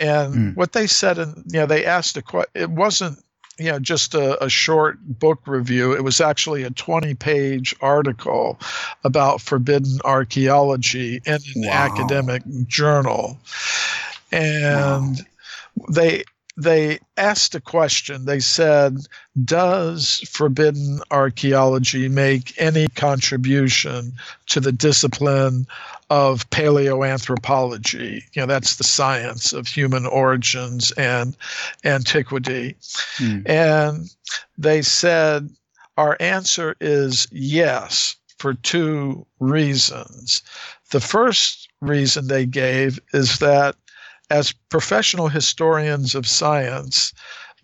and mm. what they said and you know they asked a question it wasn't you know, just a, a, short book review. It was actually a 20 page article about forbidden archaeology in an wow. academic journal. And wow. they they asked a question. They said, Does forbidden archaeology make any contribution to the discipline of paleoanthropology? You know, that's the science of human origins and antiquity. Hmm. And they said, Our answer is yes for two reasons. The first reason they gave is that as professional historians of science,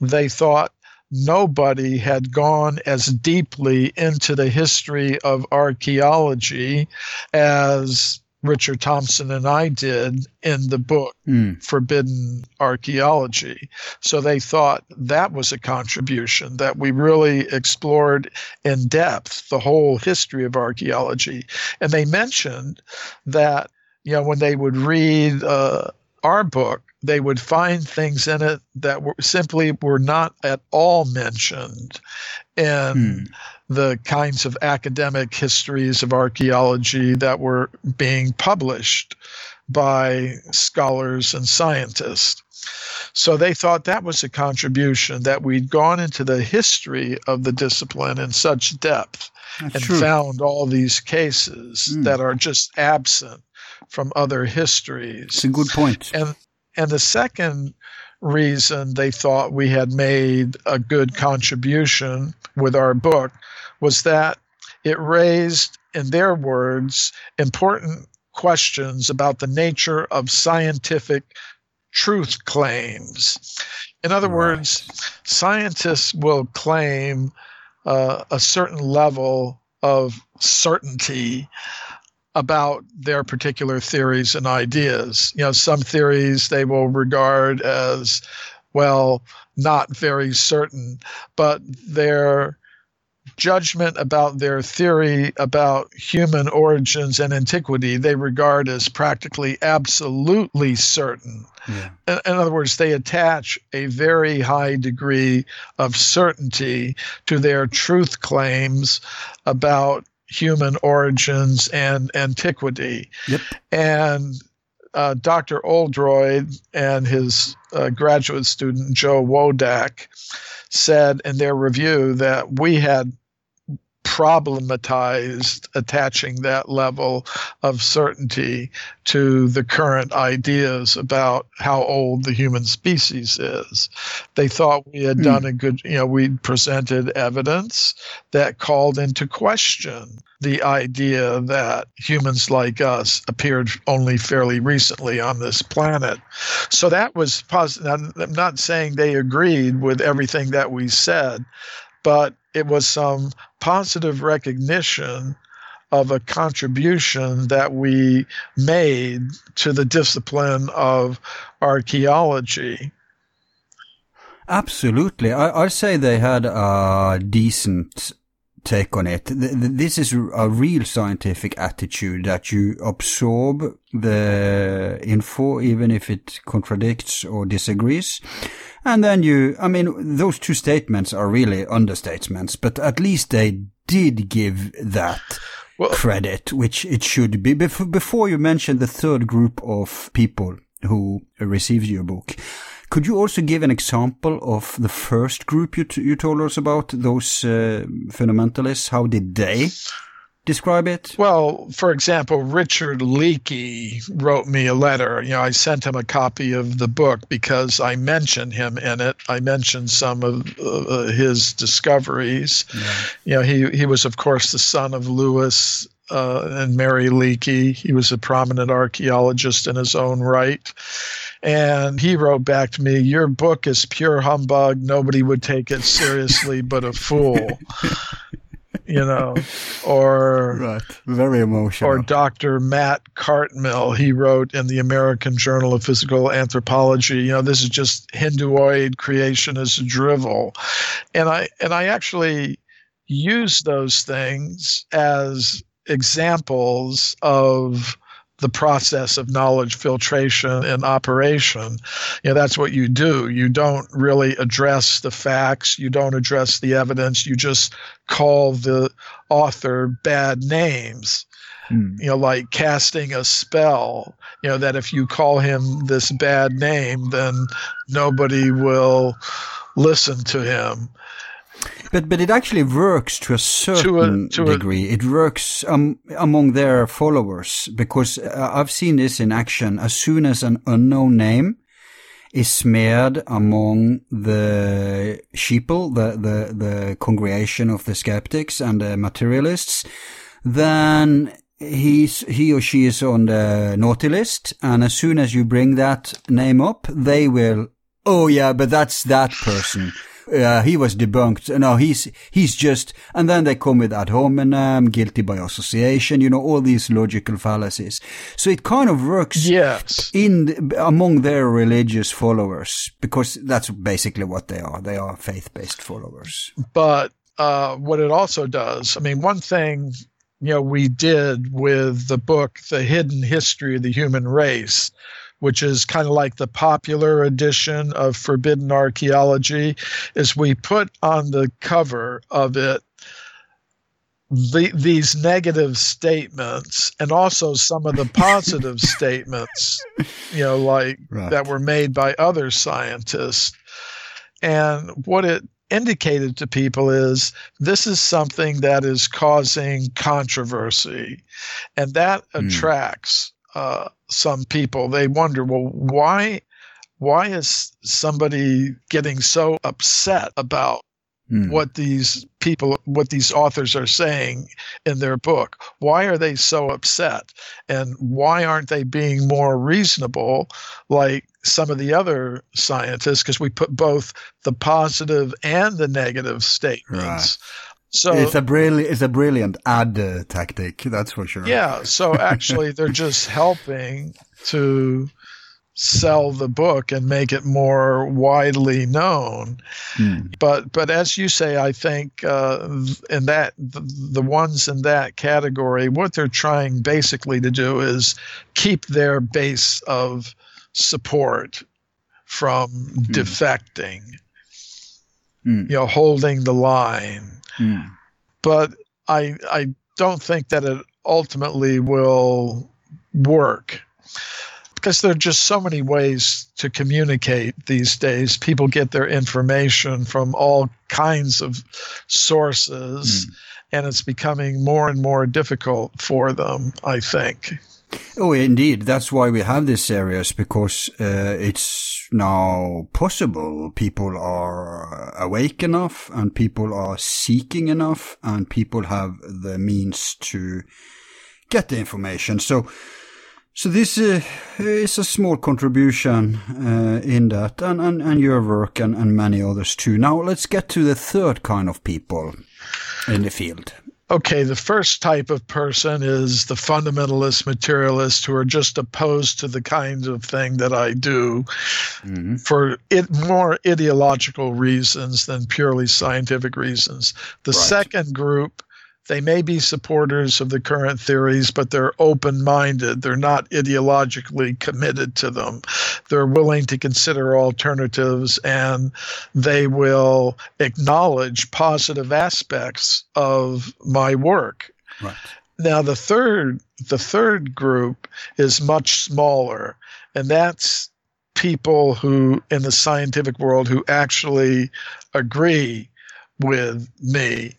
they thought nobody had gone as deeply into the history of archaeology as Richard Thompson and I did in the book mm. Forbidden Archaeology. So they thought that was a contribution, that we really explored in depth the whole history of archaeology. And they mentioned that, you know, when they would read uh, our book, they would find things in it that were simply were not at all mentioned in hmm. the kinds of academic histories of archaeology that were being published by scholars and scientists. So they thought that was a contribution that we'd gone into the history of the discipline in such depth That's and true. found all these cases mm. that are just absent from other histories. It's a good point. And and the second reason they thought we had made a good contribution with our book was that it raised, in their words, important questions about the nature of scientific truth claims. In other right. words, scientists will claim uh, a certain level of certainty about their particular theories and ideas. You know, some theories they will regard as well, not very certain, but their judgment about their theory about human origins and antiquity they regard as practically absolutely certain. Yeah. In, in other words, they attach a very high degree of certainty to their truth claims about human origins and antiquity. Yep. And uh, Dr. Oldroyd and his uh, graduate student Jo Wodak said in their review that we had problematized attaching that level of certainty to the current ideas about how old the human species is. They thought we had hmm. done a good, you know, we'd presented evidence that called into question the idea that humans like us appeared only fairly recently on this planet. So that was positive. I'm not saying they agreed with everything that we said, but it was some positive recognition of a contribution that we made to the discipline of archaeology. Absolutely. I, I'd say they had a decent take on it. This is a real scientific attitude that you absorb the info even if it contradicts or disagrees. And then you, I mean, those two statements are really understatements, but at least they did give that well, credit, which it should be. Before you mentioned the third group of people who received your book, could you also give an example of the first group you, you told us about, those uh, fundamentalists? How did they describe it? Well, for example, Richard Leakey wrote me a letter. You know, I sent him a copy of the book because I mentioned him in it. I mentioned some of uh, his discoveries. Yeah. You know, he he was of course the son of Louis uh, and Mary Leakey. He was a prominent archaeologist in his own right. And he wrote back to me, Your book is pure humbug. Nobody would take it seriously but a fool. you know, or right, very emotional. Or Dr. Matt Cartmill, he wrote in the American Journal of Physical Anthropology, you know, this is just Hinduoid creationist drivel, and I and I actually use those things as examples of the process of knowledge filtration and operation. You know, that's what you do. You don't really address the facts, you don't address the evidence, you just call the author bad names. Hmm. You know, like casting a spell, you know, that if you call him this bad name, then nobody will listen to him. But but it actually works to a certain to a, to degree. A, it works um, among their followers because uh, I've seen this in action. As soon as an unknown name is smeared among the sheeple, the the the congregation of the skeptics and the materialists, then he's he or she is on the naughty list. And as soon as you bring that name up, they will. Oh yeah, but that's that person uh, he was debunked. No, he's he's just, and then they come with ad hominem, guilty by association. You know all these logical fallacies. So it kind of works yes. in among their religious followers because that's basically what they are. They are faith-based followers. But uh, what it also does, I mean, one thing you know we did with the book, The Hidden History of the Human Race which is kind of like the popular edition of Forbidden Archaeology, is we put on the cover of it the, these negative statements and also some of the positive statements, you know, like right. that were made by other scientists. And what it indicated to people is this is something that is causing controversy, and that mm. attracts uh, some people. They wonder, well, why why is somebody getting so upset about mm. what these people what these authors are saying in their book why are they so upset and why aren't they being more reasonable like some of the other scientists because we put both the positive and the negative statements right. So it's a brilliant, it's a brilliant ad uh, tactic. That's for sure. Yeah. So actually, they're just helping to sell the book and make it more widely known. Mm. But but as you say, I think uh, in that the, the, ones in that category, what they're trying basically to do is keep their base of support from mm. defecting. Mm. You know, holding the line. Hmm. But I I don't think that it ultimately will work because there are just so many ways to communicate these days. People get their information from all kinds of sources, mm. and it's becoming more and more difficult for them, I think. Oh, indeed. That's why we have these areas because uh, it's now possible. People are awake enough and people are seeking enough and people have the means to get the information. So, so this uh, is a small contribution uh, in that, and, and, and your work and, and many others too. Now let's get to the third kind of people in the field. Okay, the first type of person is the fundamentalist materialist who are just opposed to the kinds of thing that I do mm-hmm. for it more ideological reasons than purely scientific reasons. The right. second group they may be supporters of the current theories, but they're open minded. They're not ideologically committed to them. They're willing to consider alternatives and they will acknowledge positive aspects of my work. Right. Now the third the third group is much smaller, and that's people who in the scientific world who actually agree with me.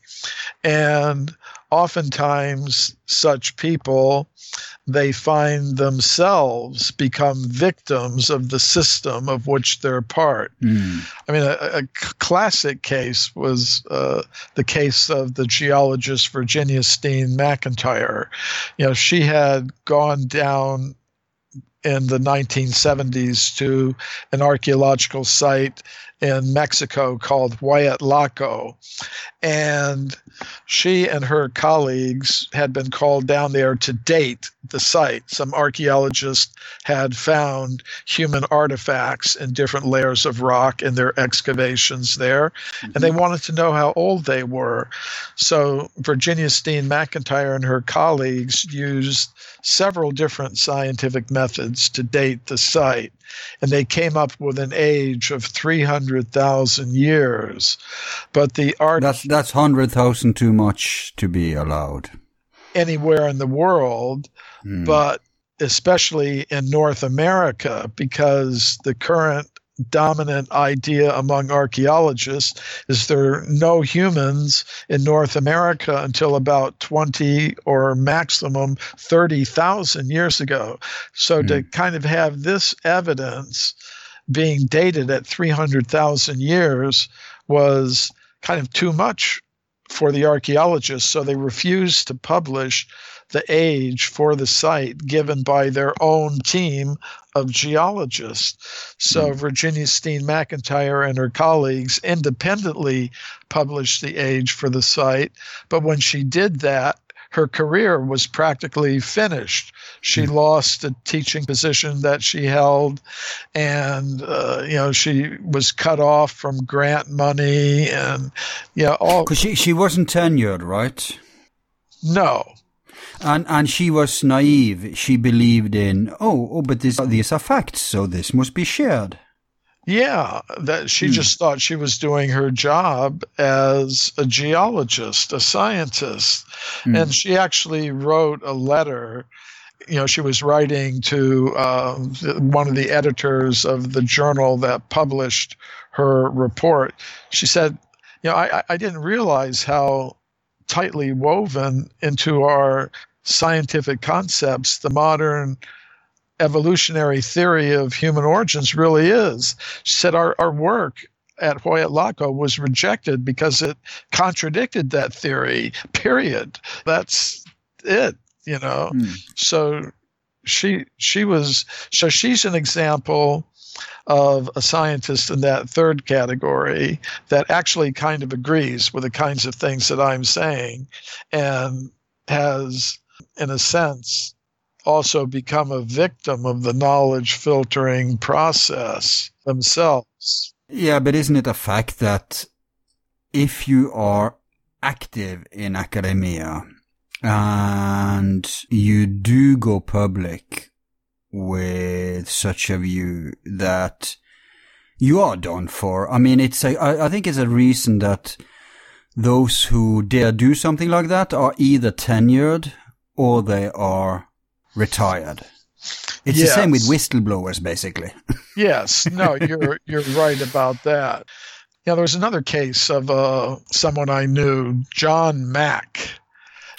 And oftentimes, such people they find themselves become victims of the system of which they're part. Mm. I mean, a, a, classic case was uh, the case of the geologist Virginia Steen McIntyre. You know, she had gone down in the 1970s to an archaeological site in Mexico called Hueyatlaco. And she and her colleagues had been called down there to date the site. Some archaeologists had found human artifacts in different layers of rock in their excavations there, mm-hmm. and they mm-hmm. wanted to know how old they were. So Virginia Steen McIntyre and her colleagues used several different scientific methods to date the site and they came up with an age of 300,000 years. But the art That's that's 100,000 too much to be allowed anywhere in the world, mm. but especially in North America because the current dominant idea among archaeologists is there are no humans in North America until about 20 or maximum 30,000 years ago. So mm. to hmm. kind of have this evidence being dated at 300,000 years was kind of too much for the archaeologists. So they refused to publish the age for the site given by their own team of geologists. So mm. Virginia Steen McIntyre and her colleagues independently published the age for the site. But when she did that, her career was practically finished. She mm. lost a teaching position that she held, and uh, you know she was cut off from grant money, and you know all. Because she she wasn't tenured, right? No, and and she was naive. She believed in oh oh, but this, these are facts, so this must be shared. Yeah, that she hmm. just thought she was doing her job as a geologist, a scientist, hmm. and she actually wrote a letter. You know, she was writing to uh, one of the editors of the journal that published her report. She said, "You know, I, I didn't realize how tightly woven into our scientific concepts the modern evolutionary theory of human origins really is. She said our, our work at Hueyatlaco was rejected because it contradicted that theory, period. That's it, you know. Mm. So she she was so she's an example of a scientist in that third category that actually kind of agrees with the kinds of things that I'm saying and has in a sense, also become a victim of the knowledge filtering process themselves. Yeah, but isn't it a fact that if you are active in academia and you do go public with such a view that you are done for. I mean, it's a, I, I think it's a reason that those who dare do something like that are either tenured or they are retired. It's yes. the same with whistleblowers, basically. yes, no, you're you're right about that. Yeah, there was another case of uh, someone I knew, John Mack,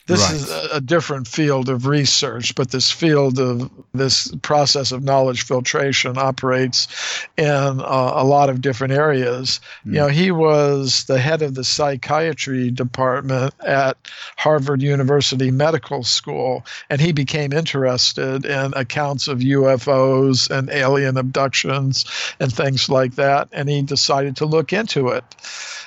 this right. is a, a, different field of research, but this field of this process of knowledge filtration operates in uh, a lot of different areas. Mm. You know, he was the head of the psychiatry department at Harvard University Medical School, and he became interested in accounts of UFOs and alien abductions and things like that, and he decided to look into it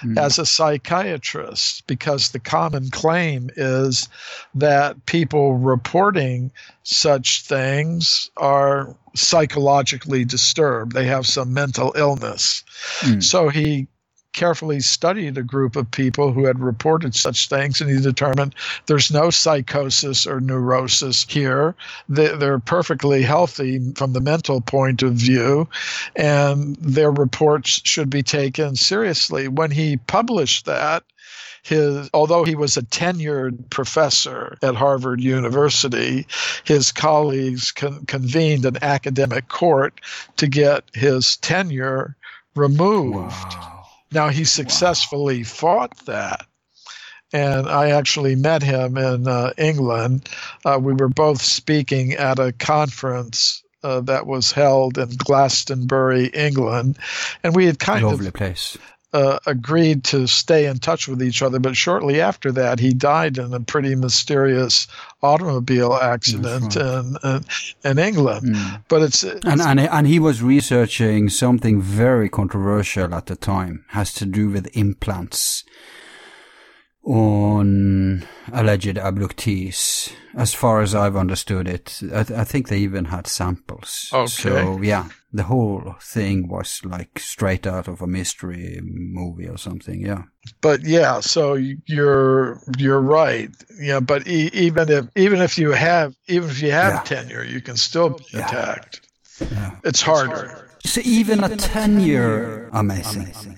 mm. as a psychiatrist because the common claim is that people reporting such things are psychologically disturbed. They have some mental illness. Mm. So he carefully studied a group of people who had reported such things, and he determined there's no psychosis or neurosis here. They're perfectly healthy from the mental point of view, and their reports should be taken seriously. When he published that, his although he was a tenured professor at Harvard University, his colleagues con- convened an academic court to get his tenure removed. Wow. Now, he successfully wow. fought that. And I actually met him in uh, England. Uh, we were both speaking at a conference uh, that was held in Glastonbury, England, and we had kind Lovely of place uh, agreed to stay in touch with each other. But shortly after that, he died in a pretty mysterious automobile accident right. in, in, in England. Mm. But it's, it's and, and and he was researching something very controversial at the time, has to do with implants on alleged abductees. As far as I've understood it, I, th- I, think they even had samples. Okay. So yeah, the whole thing was like straight out of a mystery movie or something. Yeah. But yeah, so you're you're right. Yeah, but e- even if even if you have even if you have yeah. tenure, you can still be yeah. attacked. Yeah. It's harder. So even a tenure, amazing. amazing.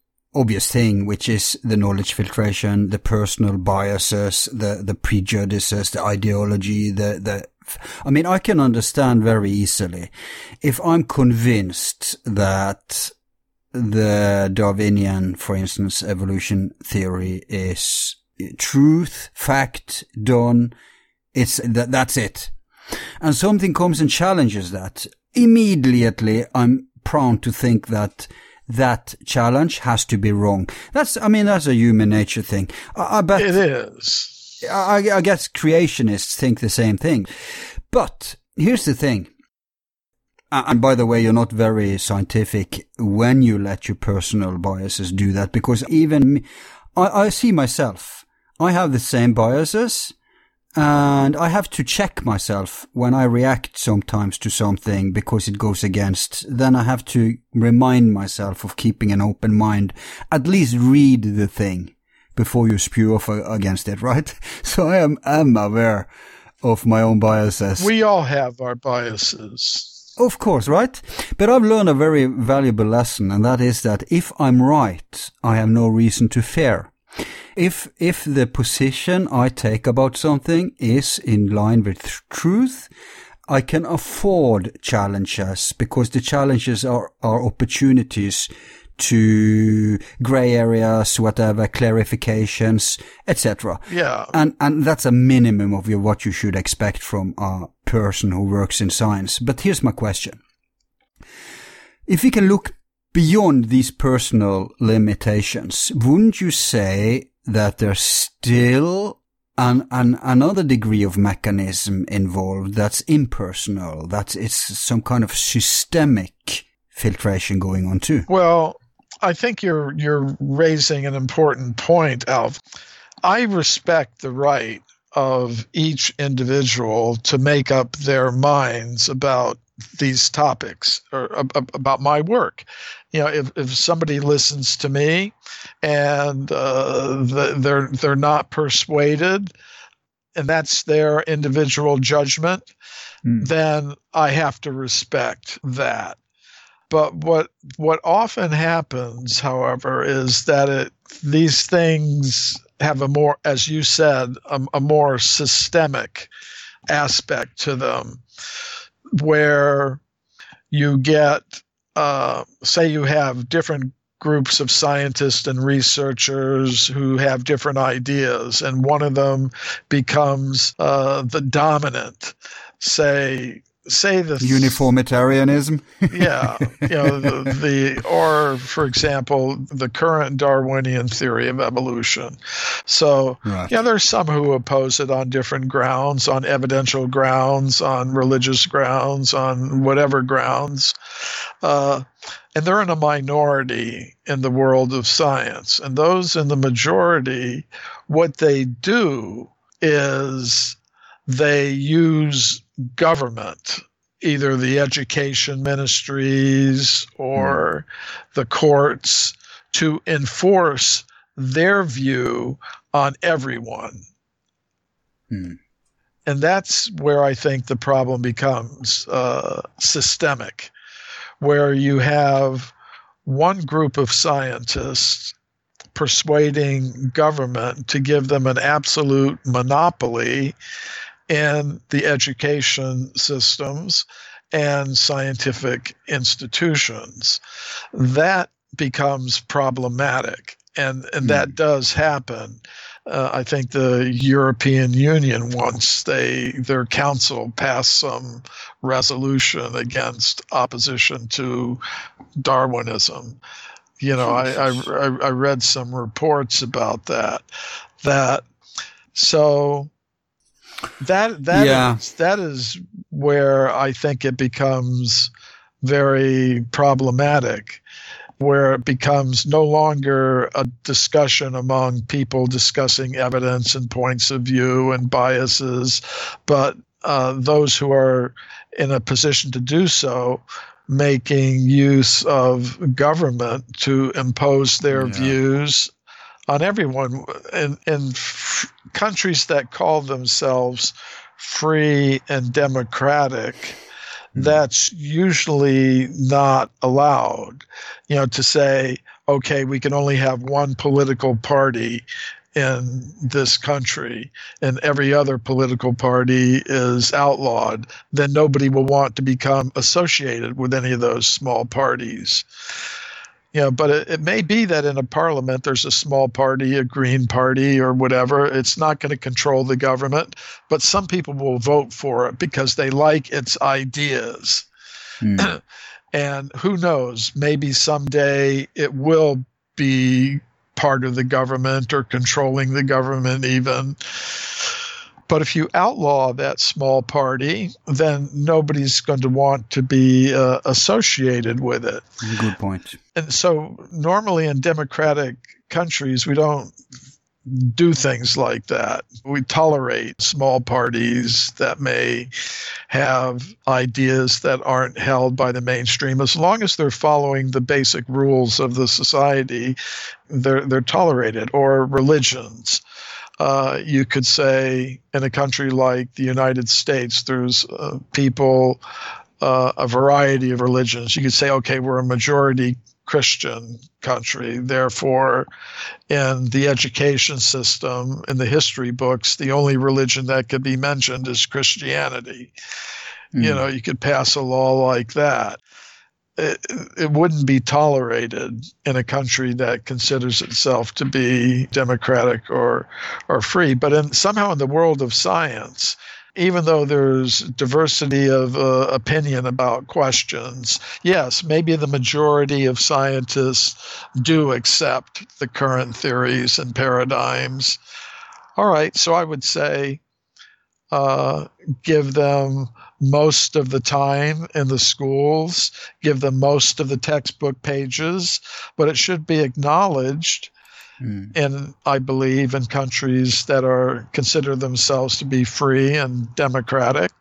obvious thing, which is the knowledge filtration, the personal biases, the, the prejudices, the ideology, the, the, I mean, I can understand very easily if I'm convinced that the Darwinian, for instance, evolution theory is truth, fact, done. It's that, that's it. And something comes and challenges that. Immediately, I'm prone to think that that challenge has to be wrong. That's, I mean, that's a human nature thing. I, I bet it is. I, I guess creationists think the same thing. But here's the thing. And by the way, you're not very scientific when you let your personal biases do that because even I, I see myself. I have the same biases and I have to check myself when I react sometimes to something because it goes against. Then I have to remind myself of keeping an open mind. At least read the thing before you spew off against it, right? So I am, am aware of my own biases. We all have our biases. Of course, right? But I've learned a very valuable lesson, and that is that if I'm right, I have no reason to fear. If, if the position I take about something is in line with truth, I can afford challenges because the challenges are, are opportunities to gray areas, whatever, clarifications, etc. Yeah. And, and that's a minimum of what you should expect from a person who works in science. But here's my question. If we can look beyond these personal limitations, wouldn't you say that there's still an, an, another degree of mechanism involved that's impersonal, that it's some kind of systemic filtration going on too. Well, I think you're you're raising an important point, Alf. I respect the right of each individual to make up their minds about these topics or about my work. You know, if, if somebody listens to me and uh, they're they're not persuaded, and that's their individual judgment, mm. then I have to respect that. But what what often happens, however, is that it these things have a more, as you said, a, a more systemic aspect to them where you get, uh, say, you have different groups of scientists and researchers who have different ideas, and one of them becomes uh, the dominant, say, say the uniformitarianism. yeah, you know the, the or for example the current Darwinian theory of evolution. So right. yeah, there's some who oppose it on different grounds, on evidential grounds, on religious grounds, on whatever grounds. Uh, and they're in a minority in the world of science. And those in the majority, what they do is they use government, either the education ministries or mm. the courts, to enforce their view on everyone. Mm. And that's where I think the problem becomes uh, systemic, where you have one group of scientists persuading government to give them an absolute monopoly in the education systems and scientific institutions. That becomes problematic, and, and that hmm. does happen. Uh, I think the European Union once they their council passed some resolution against opposition to Darwinism. You know, I, I, I read some reports about that. That so that that yeah. is, that is where I think it becomes very problematic where it becomes no longer a discussion among people discussing evidence and points of view and biases, but uh, those who are in a position to do so making use of government to impose their yeah. views on everyone in, in f- countries that call themselves free and democratic. Mm-hmm. that's usually not allowed. You know to say okay we can only have one political party in this country and every other political party is outlawed then nobody will want to become associated with any of those small parties you know, but it, it may be that in a parliament there's a small party, a green party, or whatever. It's not going to control the government, but some people will vote for it because they like its ideas. Mm. and who knows, maybe someday it will be part of the government or controlling the government, even. But if you outlaw that small party, then nobody's going to want to be uh, associated with it. Good point. And so, normally in democratic countries, we don't do things like that. We tolerate small parties that may have ideas that aren't held by the mainstream as long as they're following the basic rules of the society they're they're tolerated or religions uh, you could say in a country like the United States, there's uh, people, uh, a variety of religions. You could say, okay, we're a majority Christian country. Therefore, in the education system, in the history books, the only religion that could be mentioned is Christianity. Mm. You hmm. know, you could pass a law like that it, it, wouldn't be tolerated in a country that considers itself to be democratic or or free. But in, somehow in the world of science, even though there's diversity of uh, opinion about questions, yes, maybe the majority of scientists do accept the current theories and paradigms. All right, so I would say uh, give them most of the time in the schools, give them most of the textbook pages, but it should be acknowledged mm. in, I believe, in countries that are consider themselves to be free and democratic,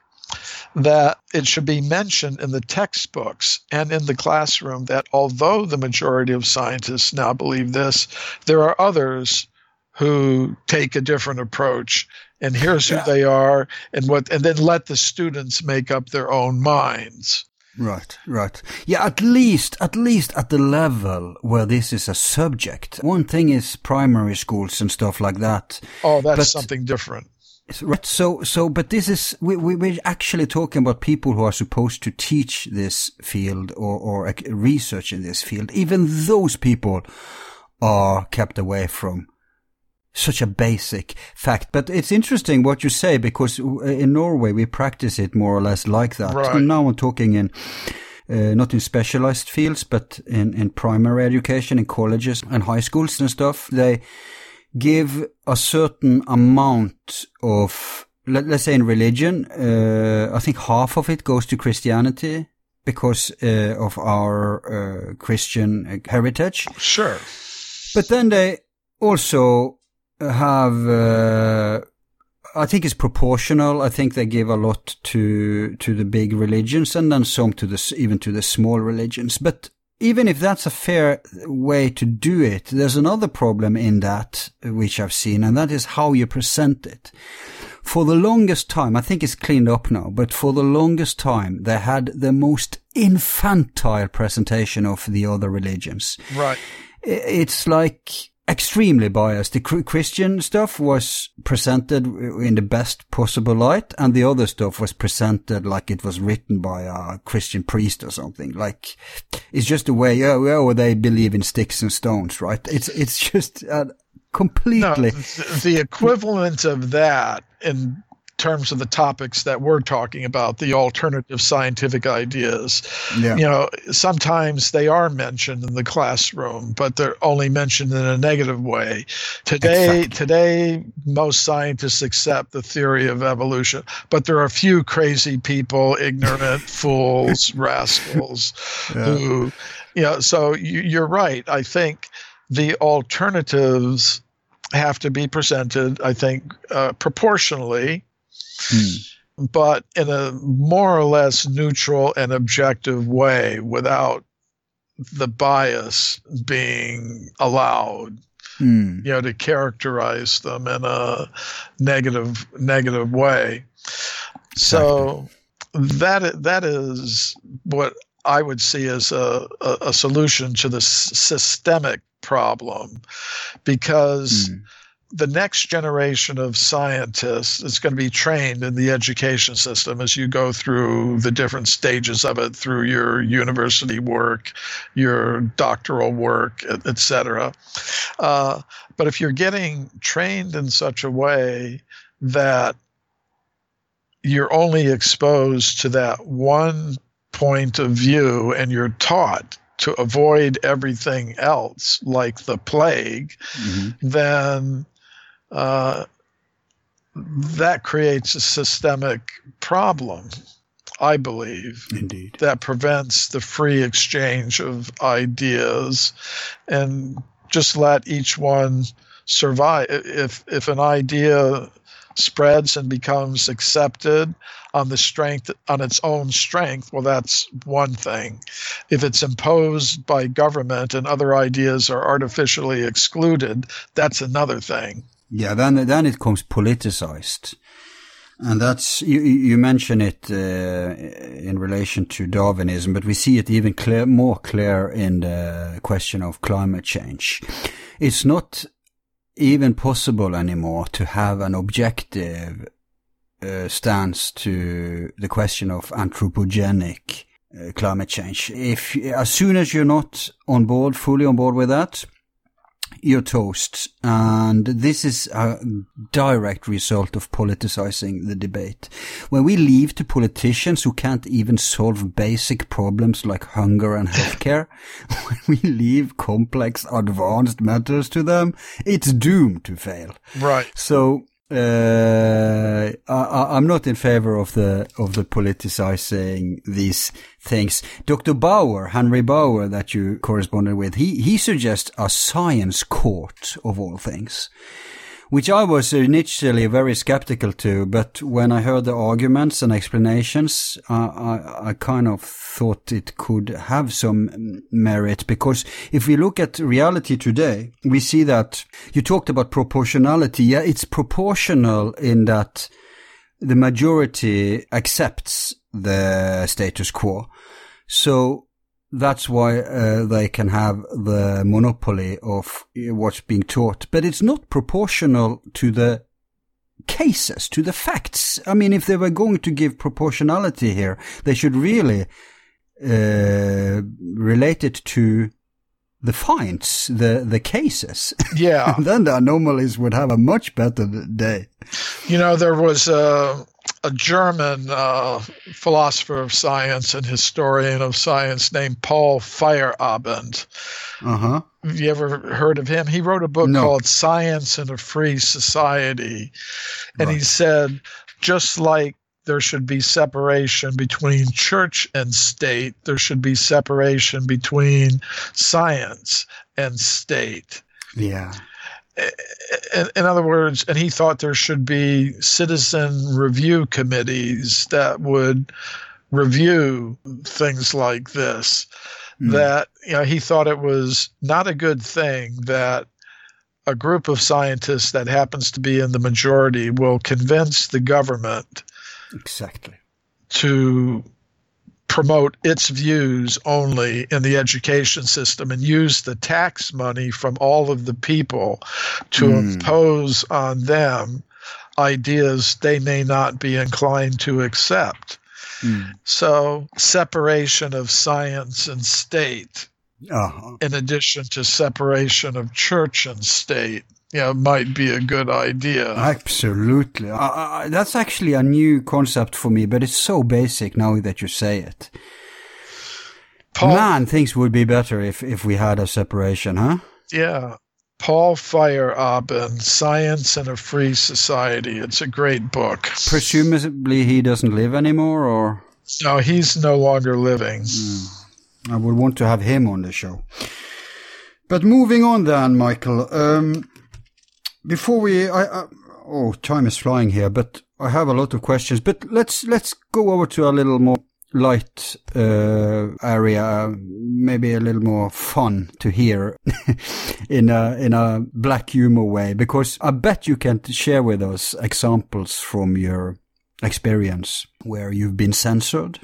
that it should be mentioned in the textbooks and in the classroom that although the majority of scientists now believe this, there are others who take a different approach and here's who they are and what and then let the students make up their own minds Right, right. Yeah, at least, at least at the level where this is a subject. One thing is primary schools and stuff like that. Oh, that's but, something different. Right. So, so, but this is, we, we, we're actually talking about people who are supposed to teach this field or, or research in this field. Even those people are kept away from such a basic fact. But it's interesting what you say because in Norway we practice it more or less like that. Right. Now I'm talking in uh, not in specialized fields, but in, in primary education, in colleges and high schools and stuff. They give a certain amount of, let, us say in religion, uh, I think half of it goes to Christianity because uh, of our uh, Christian heritage. Sure. But then they also have, uh, I think it's proportional. I think they give a lot to to the big religions and then some to the even to the small religions. But even if that's a fair way to do it, there's another problem in that which I've seen, and that is how you present it. For the longest time, I think it's cleaned up now, but for the longest time, they had the most infantile presentation of the other religions. Right. It's like extremely biased. The Christian stuff was presented in the best possible light, and the other stuff was presented like it was written by a Christian priest or something. Like it's just the way, oh, oh they believe in sticks and stones, right? It's it's just uh, completely no, the equivalent of that in terms of the topics that we're talking about, the alternative scientific ideas. Yeah. You know, sometimes they are mentioned in the classroom, but they're only mentioned in a negative way. Today, exactly. today, most scientists accept the theory of evolution, but there are a few crazy people, ignorant fools, rascals, yeah. who, you know. So you, you're right. I think the alternatives have to be presented, I think, uh, proportionally Hmm. but in a more or less neutral and objective way without the bias being allowed. Hmm. You know, to characterize them in a negative negative way. So that that is what I would see as a, a, a solution to the systemic problem, because mm the next generation of scientists is going to be trained in the education system as you go through the different stages of it through your university work, your doctoral work, etc. Uh, but if you're getting trained in such a way that you're only exposed to that one point of view and you're taught to avoid everything else like the plague, mm-hmm. then uh, that creates a systemic problem, I believe. Indeed. That prevents the free exchange of ideas and just let each one survive. If, if an idea spreads and becomes accepted on the strength on its own strength well that's one thing if it's imposed by government and other ideas are artificially excluded that's another thing yeah, then then it comes politicized, and that's you you mention it uh, in relation to Darwinism, but we see it even clear more clear in the question of climate change. It's not even possible anymore to have an objective uh, stance to the question of anthropogenic uh, climate change. If as soon as you're not on board, fully on board with that, you're toast. And this is a direct result of politicizing the debate. When we leave to politicians who can't even solve basic problems like hunger and healthcare, when we leave complex advanced matters to them, it's doomed to fail. Right. So uh, I, am not in favor of the of the politicizing these things. Dr. Bauer, Henry Bauer, that you corresponded with, he he suggests a science court of all things which I was initially very skeptical to, but when I heard the arguments and explanations, uh, I, I kind of thought it could have some merit because if we look at reality today, we see that you talked about proportionality. Yeah, it's proportional in that the majority accepts the status quo. So that's why uh, they can have the monopoly of what's being taught. But it's not proportional to the cases, to the facts. I mean, if they were going to give proportionality here, they should really uh, relate it to the fines, the the cases. Yeah. then the anomalies would have a much better day. You know, there was a, a German uh, philosopher of science and historian of science named Paul Feyerabend. Uh-huh. Have you ever heard of him? He wrote a book no. called Science in a Free Society. And right. he said, just like there should be separation between church and state. There should be separation between science and state. Yeah. In, other words, and he thought there should be citizen review committees that would review things like this. Mm. That you know, he thought it was not a good thing that a group of scientists that happens to be in the majority will convince the government Exactly. To promote its views only in the education system and use the tax money from all of the people to mm. impose on them ideas they may not be inclined to accept. Mm. So, separation of science and state, uh-huh. in addition to separation of church and state, yeah, might be a good idea. Absolutely. I, I, that's actually a new concept for me, but it's so basic now that you say it. Paul, Man, things would be better if, if we had a separation, huh? Yeah. Paul Feyerabend, Science in a Free Society. It's a great book. Presumably he doesn't live anymore, or? No, he's no longer living. Mm. I would want to have him on the show. But moving on then, Michael. Um, before we, I, I, oh, time is flying here, but I have a lot of questions. But let's let's go over to a little more light uh, area, maybe a little more fun to hear in a in a black humor way, because I bet you can share with us examples from your experience where you've been censored.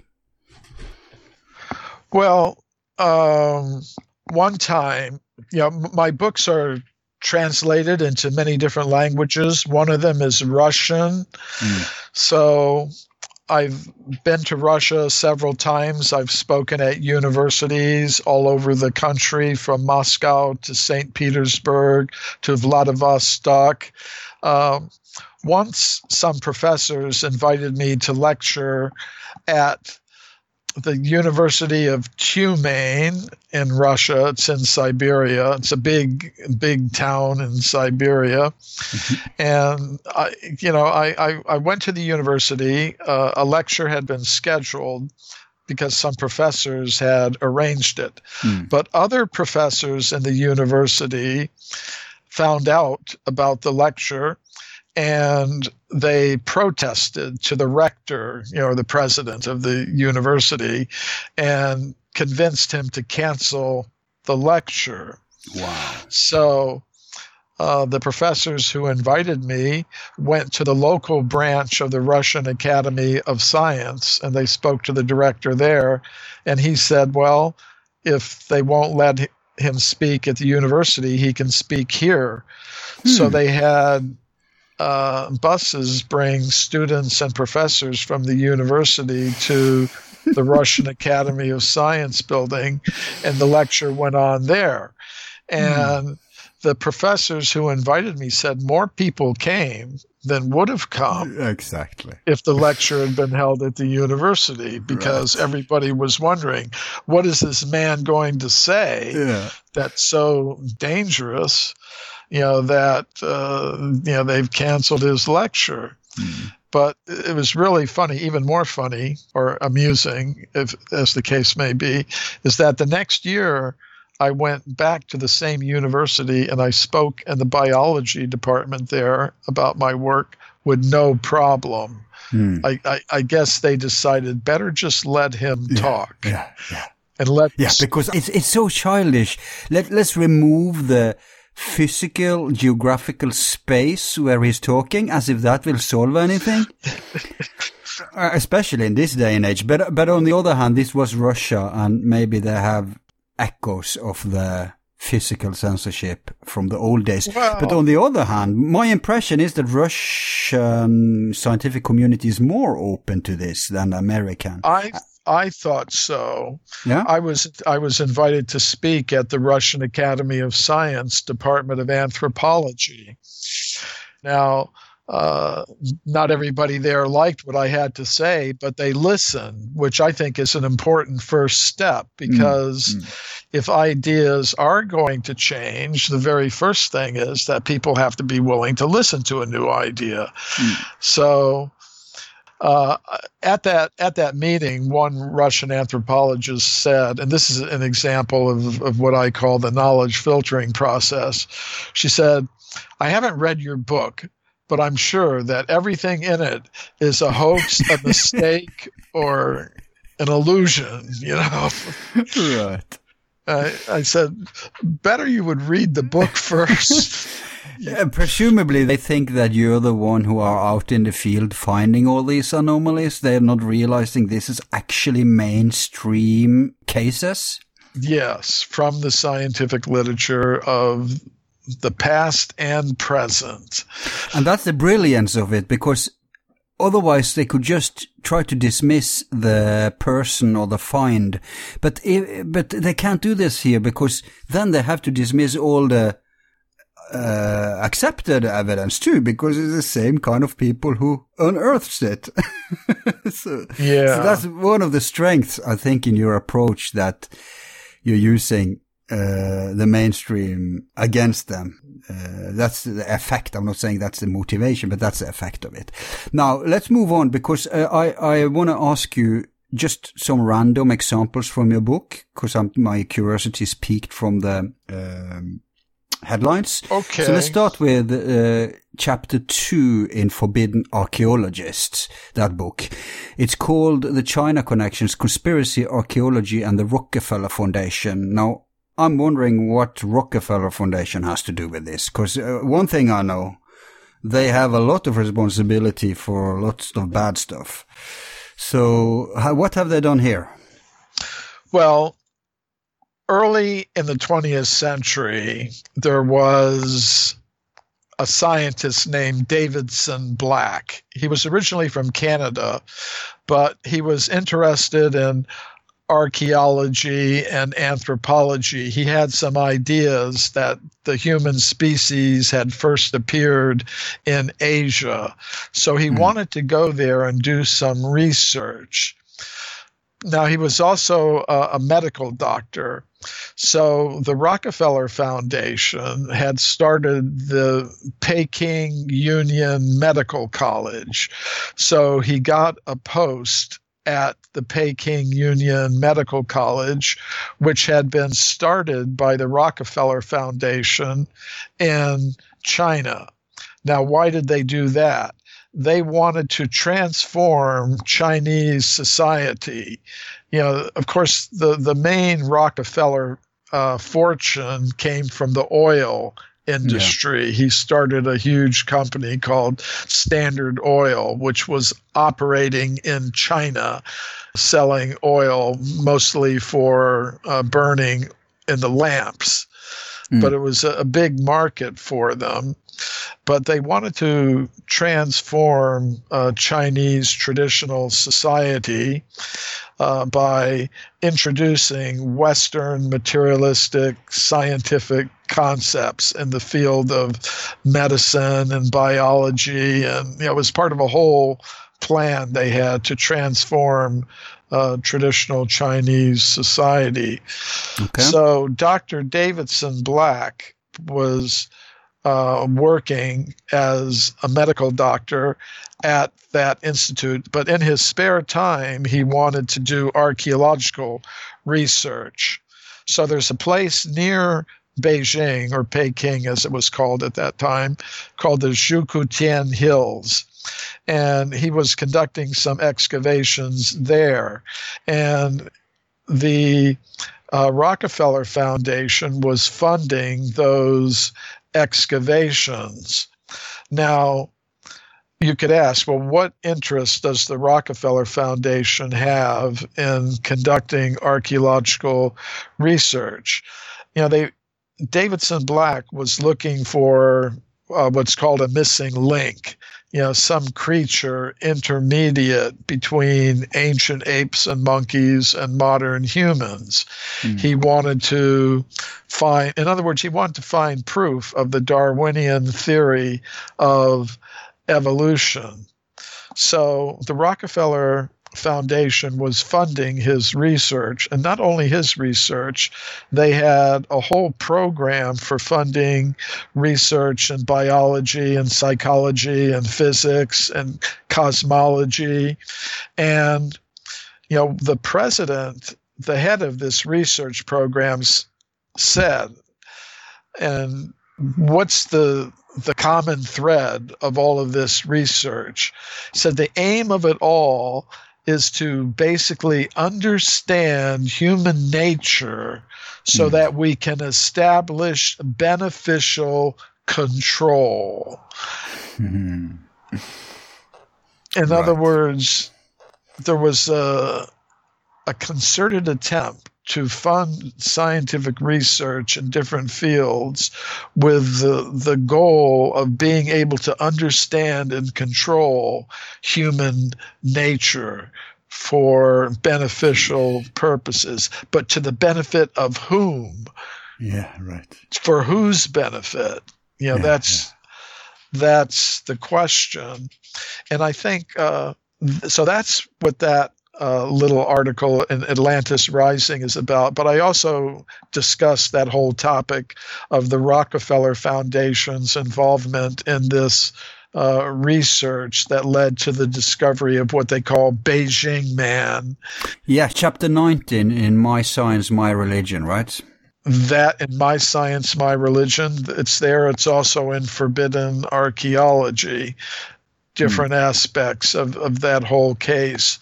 Well, um, one time, you know, my books are translated into many different languages. One of them is Russian. Mm. So I've been to Russia several times. I've spoken at universities all over the country, from Moscow to St. Petersburg to Vladivostok. Um, once some professors invited me to lecture at the University of Tyumen in Russia. It's in Siberia. It's a big, big town in Siberia. Mm-hmm. And I, you know, I, I, I, went to the university. Uh, a lecture had been scheduled because some professors had arranged it. Mm. But other professors in the university found out about the lecture and they protested to the rector, you know, the president of the university, and convinced him to cancel the lecture. Wow. So uh, the professors who invited me went to the local branch of the Russian Academy of Science and they spoke to the director there. And he said, Well, if they won't let him speak at the university, he can speak here. Hmm. So they had uh, buses bring students and professors from the university to the Russian Academy of Science building, and the lecture went on there. And mm. the professors who invited me said more people came than would have come exactly if the lecture had been held at the university because right. everybody was wondering what is this man going to say yeah. that's so dangerous you know that uh, you know they've canceled his lecture mm. but it was really funny even more funny or amusing if as the case may be is that the next year I went back to the same university and I spoke in the biology department there about my work with no problem. Hmm. I, I, I, guess they decided better just let him yeah, talk. Yeah, yeah. And let Yeah, because it's it's so childish. Let let's remove the physical geographical space where he's talking as if that will solve anything. uh, especially in this day and age. But but on the other hand, this was Russia and maybe they have echoes of the physical censorship from the old days. But on the other hand, my impression is that Russian scientific community is more open to this than American. I I thought so. Yeah. I was I was invited to speak at the Russian Academy of Science Department of Anthropology. Now, uh, not everybody there liked what I had to say, but they listened, which I think is an important first step because mm-hmm. if ideas are going to change, the very first thing is that people have to be willing to listen to a new idea. Mm. So. Uh, at that at that meeting, one Russian anthropologist said, and this is an example of, of what I call the knowledge filtering process. She said, "I haven't read your book, but I'm sure that everything in it is a hoax, a mistake, or an illusion, you know. right. I, I said, better you would read the book first. Yeah, presumably, they think that you're the one who are out in the field finding all these anomalies. They're not realizing this is actually mainstream cases. Yes, from the scientific literature of the past and present. And that's the brilliance of it because otherwise they could just try to dismiss the person or the find. But if, but they can't do this here because then they have to dismiss all the uh, accepted evidence too, because it's the same kind of people who unearths it. so, yeah. So that's one of the strengths, I think, in your approach that you're using uh, the mainstream against them. Uh, that's the effect. I'm not saying that's the motivation, but that's the effect of it. Now let's move on because uh, I I want to ask you just some random examples from your book because my curiosity is peaked from the um, headlines. Okay. So let's start with uh, chapter two in Forbidden Archaeologists, that book. It's called The China Connections, Conspiracy, Archaeology and the Rockefeller Foundation. Now, I'm wondering what Rockefeller Foundation has to do with this, because uh, one thing I know, they have a lot of responsibility for lots of bad stuff. So, how, what have they done here? Well, early in the 20th century, there was a scientist named Davidson Black. He was originally from Canada, but he was interested in archaeology and anthropology. He had some ideas that the human species had first appeared in Asia. So he mm. wanted to go there and do some research. Now, he was also a, a medical doctor. So the Rockefeller Foundation had started the Peking Union Medical College. So he got a post at the Peking Union Medical College, which had been started by the Rockefeller Foundation in China. Now, why did they do that? They wanted to transform Chinese society. You know, of course, the, the main Rockefeller uh, fortune came from the oil industry. Yeah. He started a huge company called Standard Oil, which was operating in China, selling oil mostly for uh, burning in the lamps. Mm. But it was a, a big market for them. But they wanted to transform uh, Chinese traditional society. Uh, by introducing Western materialistic scientific concepts in the field of medicine and biology. And you know, it was part of a whole plan they had to transform uh, traditional Chinese society. Okay. So Dr. Davidson Black was uh, working as a medical doctor at that institute, but in his spare time, he wanted to do archaeological research. So there's a place near Beijing, or Peking as it was called at that time, called the Zhoukoudian Hills and he was conducting some excavations there. And the uh, Rockefeller Foundation was funding those excavations. Now, you could ask, well, what interest does the Rockefeller Foundation have in conducting archaeological research? You know, they Davidson Black was looking for uh, what's called a missing link you know, some creature intermediate between ancient apes and monkeys and modern humans. Mm. He wanted to find, in other words, he wanted to find proof of the Darwinian theory of evolution. So the Rockefeller Foundation was funding his research, and not only his research, they had a whole program for funding research in biology and psychology and physics and cosmology. And, you know, the president, the head of this research programs said, and what's the the common thread of all of this research said the aim of it all is to basically understand human nature so mm. that we can establish beneficial control. Mm. In right. other words, there was a, a concerted attempt to fund scientific research in different fields with the, the goal of being able to understand and control human nature for beneficial purposes, but to the benefit of whom? Yeah, right. For whose benefit? You know, yeah, that's yeah. that's the question, and I think uh, so. That's what that uh, little article in Atlantis Rising is about. But I also discussed that whole topic of the Rockefeller Foundation's involvement in this uh, research that led to the discovery of what they call Beijing Man. Yeah, chapter 19 in My Science, My Religion, right? That in My Science, My Religion, it's there. It's also in Forbidden Archaeology, different mm. aspects of, of that whole case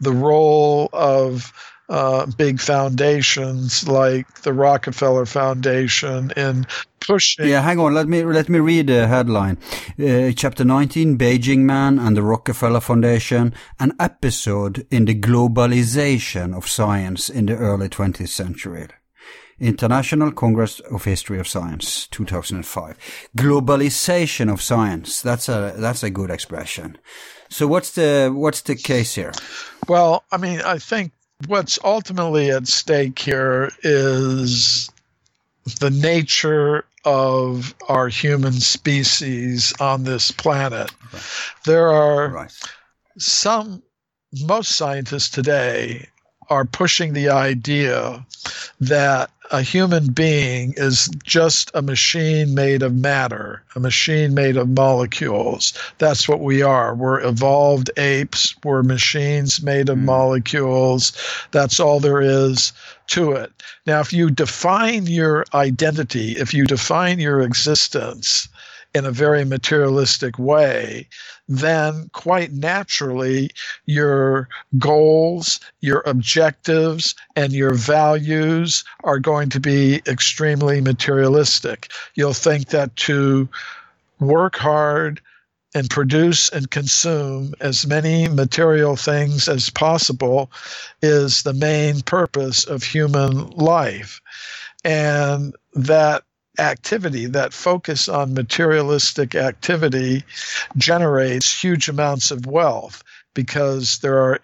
the role of uh, big foundations like the Rockefeller Foundation in pushing. Yeah, hang on. Let me let me read the headline. Uh, chapter 19: Beijing Man and the Rockefeller Foundation. An episode in the globalization of science in the early 20th century. International Congress of History of Science, 2005. Globalization of science. That's a that's a good expression. So what's the what's the case here? Well, I mean, I think what's ultimately at stake here is the nature of our human species on this planet. Right. There are right. some most scientists today are pushing the idea that a human being is just a machine made of matter, a machine made of molecules. That's what we are. We're evolved apes, we're machines made of mm. molecules. That's all there is to it. Now, if you define your identity, if you define your existence in a very materialistic way, then quite naturally your goals, your objectives, and your values are going to be extremely materialistic. You'll think that to work hard and produce and consume as many material things as possible is the main purpose of human life. And that activity, that focus on materialistic activity, generates huge amounts of wealth because there are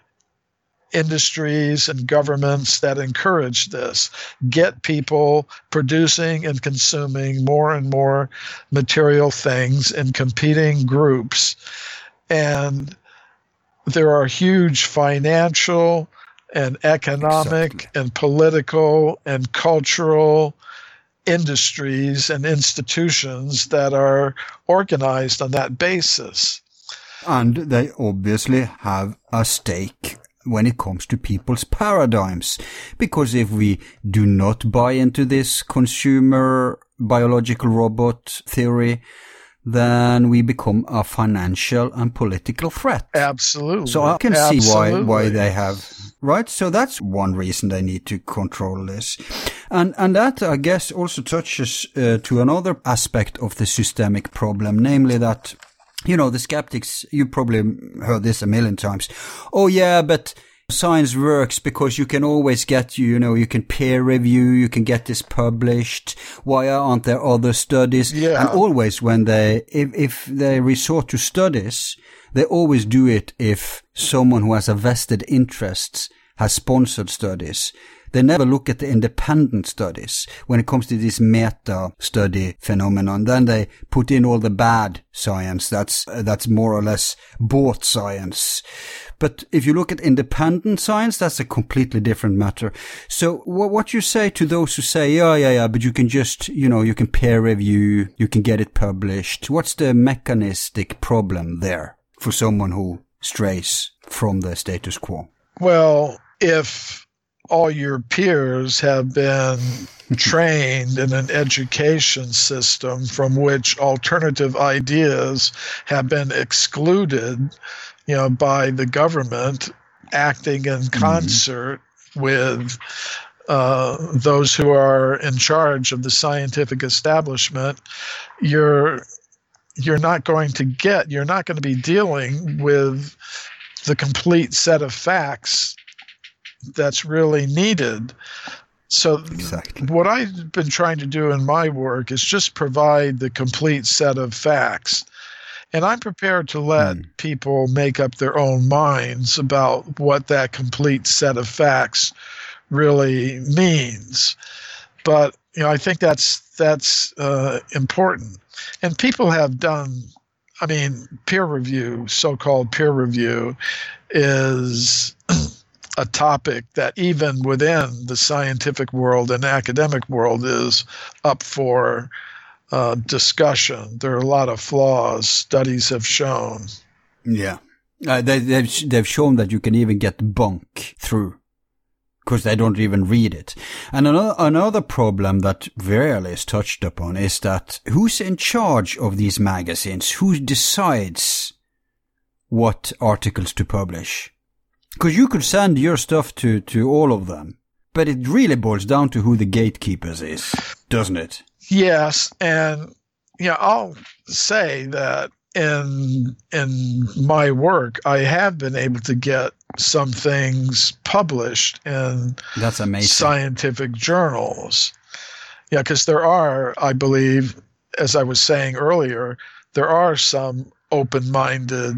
industries and governments that encourage this. Get people producing and consuming more and more material things in competing groups. And there are huge financial and economic Exactly. and political and cultural industries and institutions that are organized on that basis. And they obviously have a stake when it comes to people's paradigms. Because if we do not buy into this consumer biological robot theory, then we become a financial and political threat. Absolutely. So I can see why why they have right. So that's one reason they need to control this, and and that I guess also touches uh, to another aspect of the systemic problem, namely that you know the skeptics. You probably heard this a million times. Oh yeah, but. Science works because you can always get you, know, you can peer review, you can get this published. Why aren't there other studies? Yeah. And always when they, if, if they resort to studies, they always do it if someone who has a vested interest has sponsored studies. They never look at the independent studies when it comes to this meta study phenomenon. Then they put in all the bad science. That's, uh, that's more or less bought science. But if you look at independent science, that's a completely different matter. So what, you say to those who say, yeah, yeah, yeah, but you can just, you know, you can peer review, you can get it published. What's the mechanistic problem there for someone who strays from the status quo? Well, if all your peers have been trained in an education system from which alternative ideas have been excluded, you know, by the government acting in concert with uh, those who are in charge of the scientific establishment, you're you're not going to get you're not going to be dealing with the complete set of facts that's really needed. So Exactly. what I've been trying to do in my work is just provide the complete set of facts. And I'm prepared to let Mm. people make up their own minds about what that complete set of facts really means. But you know, I think that's that's uh, important. And people have done. I mean, peer review, so-called peer review, is a topic that even within the scientific world and academic world is up for uh, discussion. There are a lot of flaws. Studies have shown. Yeah. Uh, they, they've, they've shown that you can even get bunk through because they don't even read it. And another, another problem that rarely is touched upon is that who's in charge of these magazines? Who decides what articles to publish? Because you could send your stuff to, to all of them, but it really boils down to who the gatekeepers is, doesn't it? Yes, and yeah, I'll say that in in my work, I have been able to get some things published in That's amazing. scientific journals. Yeah, because there are, I believe, as I was saying earlier, there are some open-minded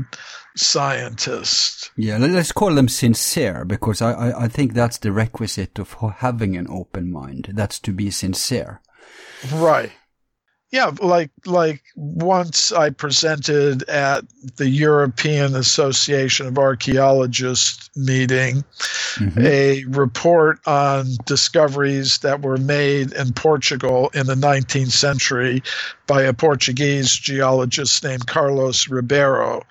scientists. Yeah, let- let's call them sincere because I, I, I think that's the requisite of having an open mind. That's to be sincere. Right. Yeah, like like once I presented at the European Association of Archaeologists meeting Mhm. a report on discoveries that were made in Portugal in the 19th century by a Portuguese geologist named Carlos Ribeiro.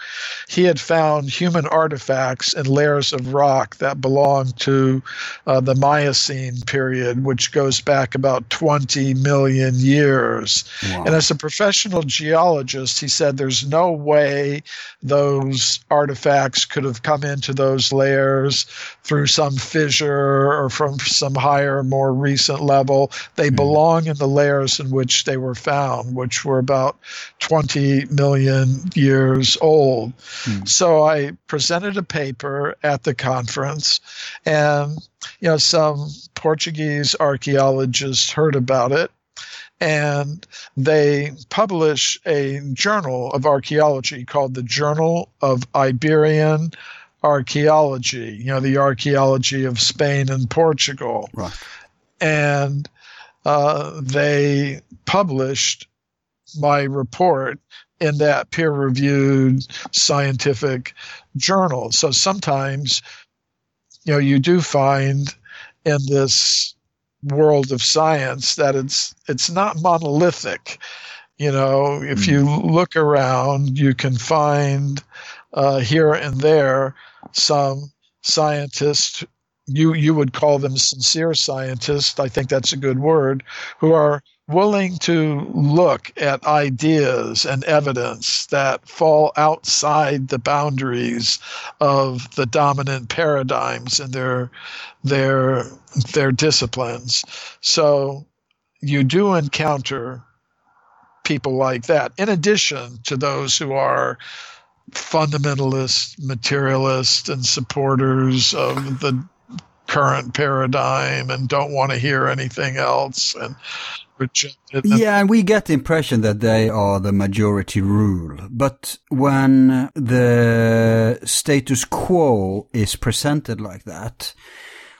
He had found human artifacts in layers of rock that belonged to uh, the Miocene period, which goes back about 20 million years. Wow. And as a professional geologist, he said there's no way those artifacts could have come into those layers through some fissure or from some higher, more recent level. They hmm. belong in the layers in which they were found, which were about 20 million years old. Hmm. So I presented a paper at the conference, and you know some Portuguese archaeologists heard about it and they publish a journal of archaeology called the Journal of Iberian archaeology, you know, the archaeology of Spain and Portugal. Right. And uh, they published my report in that peer reviewed scientific journal. So sometimes, you know, you do find in this world of science that it's it's not monolithic. You know, if mm. you look around, you can find uh, here and there some scientists you you would call them sincere scientists i think that's a good word who are willing to look at ideas and evidence that fall outside the boundaries of the dominant paradigms in their their their disciplines. So you do encounter people like that. In addition to those who are fundamentalist materialist, and supporters of the current paradigm and don't want to hear anything else and reject it. Yeah, and we get the impression that they are the majority rule. But when the status quo is presented like that,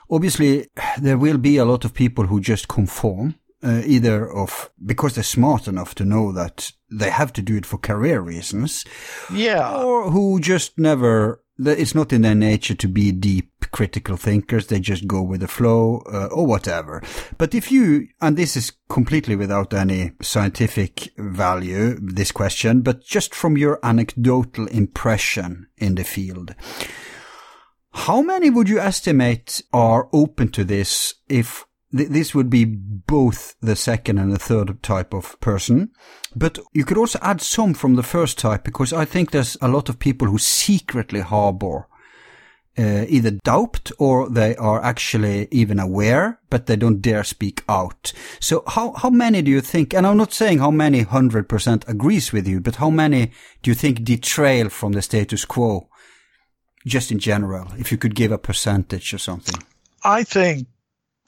obviously there will be a lot of people who just conform. Uh, either of because they're smart enough to know that they have to do it for career reasons, yeah, or who just never it's not in their nature to be deep critical thinkers. They just go with the flow uh, or whatever. But if you, and this is completely without any scientific value, this question, but just from your anecdotal impression in the field, how many would you estimate are open to this if th- this would be both the second and the third type of person? But you could also add some from the first type because I think there's a lot of people who secretly harbor uh, either doubt or they are actually even aware, but they don't dare speak out. So how, how many do you think, and I'm not saying how many 100% agrees with you, but how many do you think detrail from the status quo? Just in general, if you could give a percentage or something. I think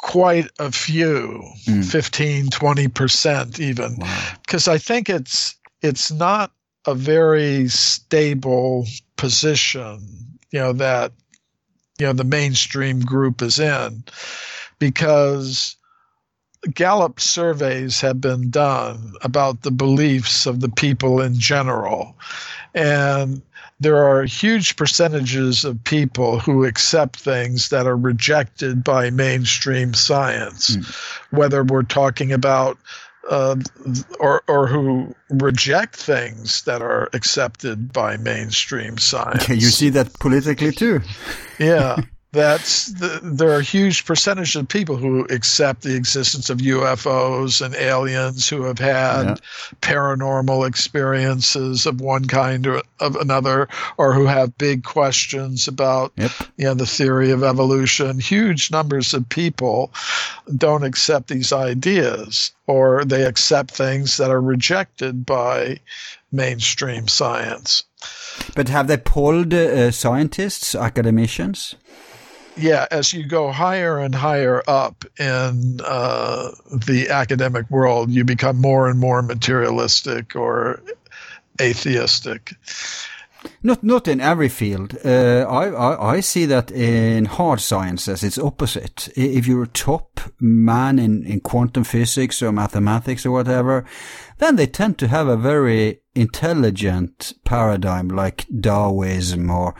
quite a few, mm. 15, 20% even. Because wow. I think it's it's not a very stable position, you know, that you know the mainstream group is in because Gallup surveys have been done about the beliefs of the people in general. And there are huge percentages of people who accept things that are rejected by mainstream science, mm. whether we're talking about uh, or or who reject things that are accepted by mainstream science. you see that politically too. yeah. that's the, there are huge percentages of people who accept the existence of UFOs and aliens who have had yeah. paranormal experiences of one kind or of another, or who have big questions about yep. you know the theory of evolution. Huge numbers of people don't accept these ideas, or they accept things that are rejected by mainstream science. But have they polled uh, scientists, academicians? Yeah, as you go higher and higher up in uh, the academic world, you become more and more materialistic or atheistic. Not not in every field. Uh, I, I, I see that in hard sciences it's opposite. If you're a top man in, in quantum physics or mathematics or whatever, then they tend to have a very intelligent paradigm like Taoism or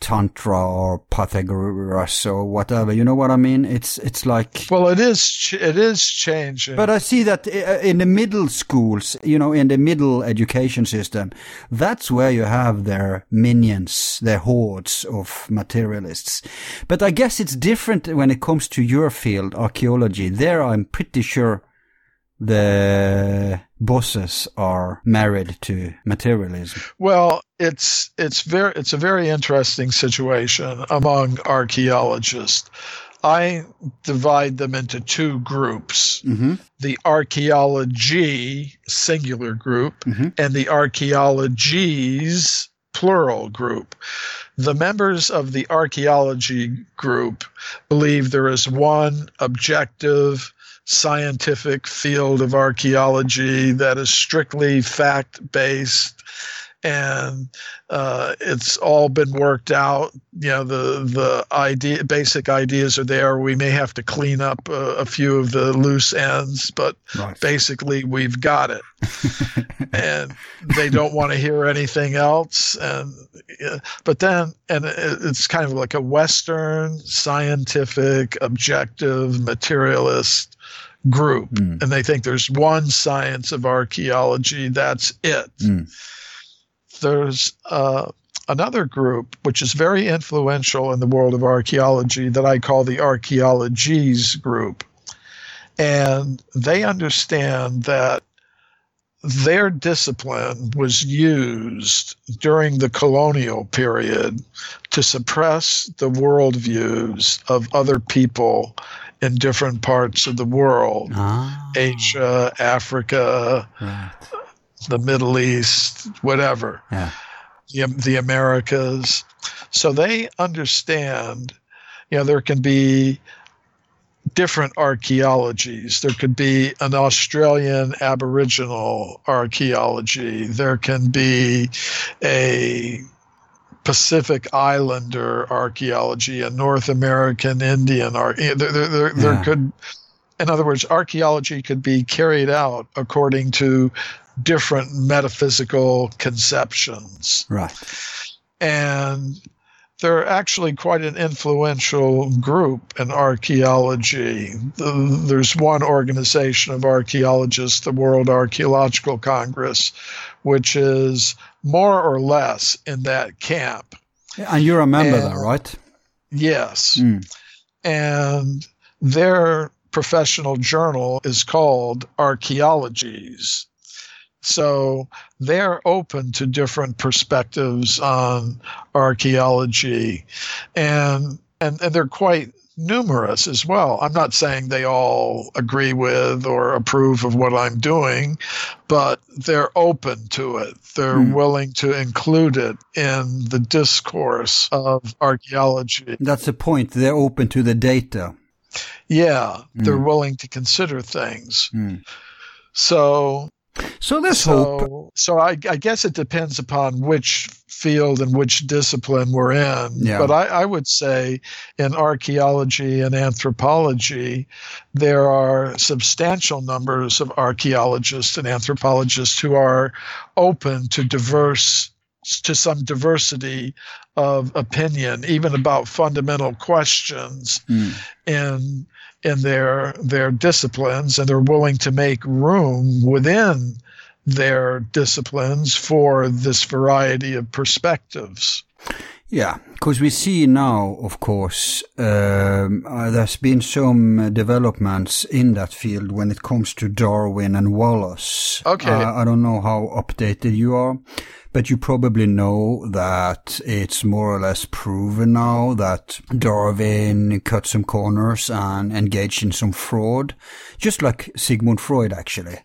tantra or Pythagoras or whatever. You know what I mean? It's it's like well, it is it is changing. But I see that uh, in the middle schools, you know, in the middle education system, that's where you have their minions, their hordes of materialists. But I guess it's different when it comes to your field, archaeology. There, I'm pretty sure the bosses are married to materialism. Well, it's it's very it's a very interesting situation among archaeologists. I divide them into two groups mm-hmm. the archaeology, singular group, mm-hmm. and the archaeologies, plural group. The members of the archaeology group believe there is one objective, scientific field of archaeology that is strictly fact based and uh, it's all been worked out. You know, the the idea, basic ideas are there. We may have to clean up a, a few of the loose ends, but right. basically we've got it. and they don't want to hear anything else. And but then, and it's kind of like a Western scientific, objective, materialist group, mm. and they think there's one science of archaeology. That's it. Mm there's uh, another group which is very influential in the world of archaeology that I call the archaeologies group. And they understand that their discipline was used during the colonial period to suppress the worldviews of other people in different parts of the world ah. Asia, Africa, right the Middle East, whatever, yeah. the, the Americas. So they understand, you know, there can be different archaeologies. There could be an Australian Aboriginal archaeology. There can be a Pacific Islander archaeology, a North American Indian. There, there, there, yeah. there could, in other words, archaeology could be carried out according to different metaphysical conceptions. Right. And they're actually quite an influential group in archaeology. There's one organization of archaeologists, the World Archaeological Congress, which is more or less in that camp. And you're a member and, there, right? Yes. Mm. And their professional journal is called Archaeologies. So they're open to different perspectives on archaeology, and and, and they're quite numerous as well. I'm not saying they all agree with or approve of what I'm doing, but they're open to it. They're mm. willing to include it in the discourse of archaeology. That's the point. They're open to the data. Yeah, mm. they're willing to consider things. Mm. So so let's so, hope. So I, I, guess it depends upon which field and which discipline we're in. Yeah. But I, I, would say in archaeology and anthropology, there are substantial numbers of archaeologists and anthropologists who are open to diverse to some diversity of opinion, even about fundamental questions mm. in in their their disciplines, and they're willing to make room within their disciplines for this variety of perspectives. Yeah, because we see now, of course, um, uh, there's been some developments in that field when it comes to Darwin and Wallace. Okay. Uh, I don't know how updated you are, but you probably know that it's more or less proven now that Darwin cut some corners and engaged in some fraud, just like Sigmund Freud actually.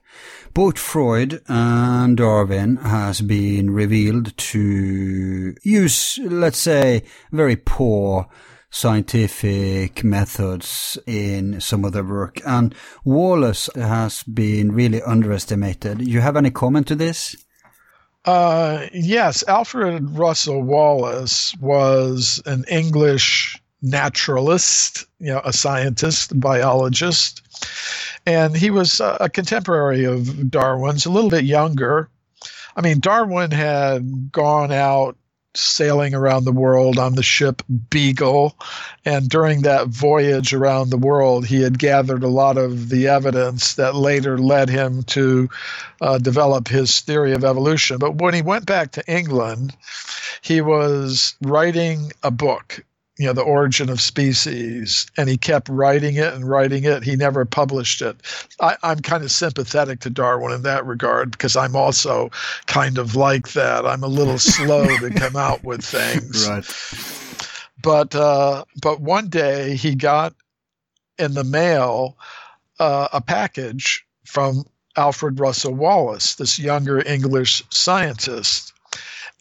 Both Freud and Darwin has been revealed to use, let's say, very poor scientific methods in some of their work. And Wallace has been really underestimated. You have any comment to this? Uh, yes, Alfred Russel Wallace was an English naturalist, you know, a scientist, biologist, and he was a contemporary of Darwin's, a little bit younger. I mean, Darwin had gone out sailing around the world on the ship Beagle. And during that voyage around the world, he had gathered a lot of the evidence that later led him to uh, develop his theory of evolution. But when he went back to England, he was writing a book you know the origin of species and he kept writing it and writing it. He never published it. I, i'm kind of sympathetic to darwin in that regard because i'm also kind of like that. I'm a little slow to come out with things. Right. But uh, but one day he got in the mail uh, a package from alfred russel wallace this younger english scientist.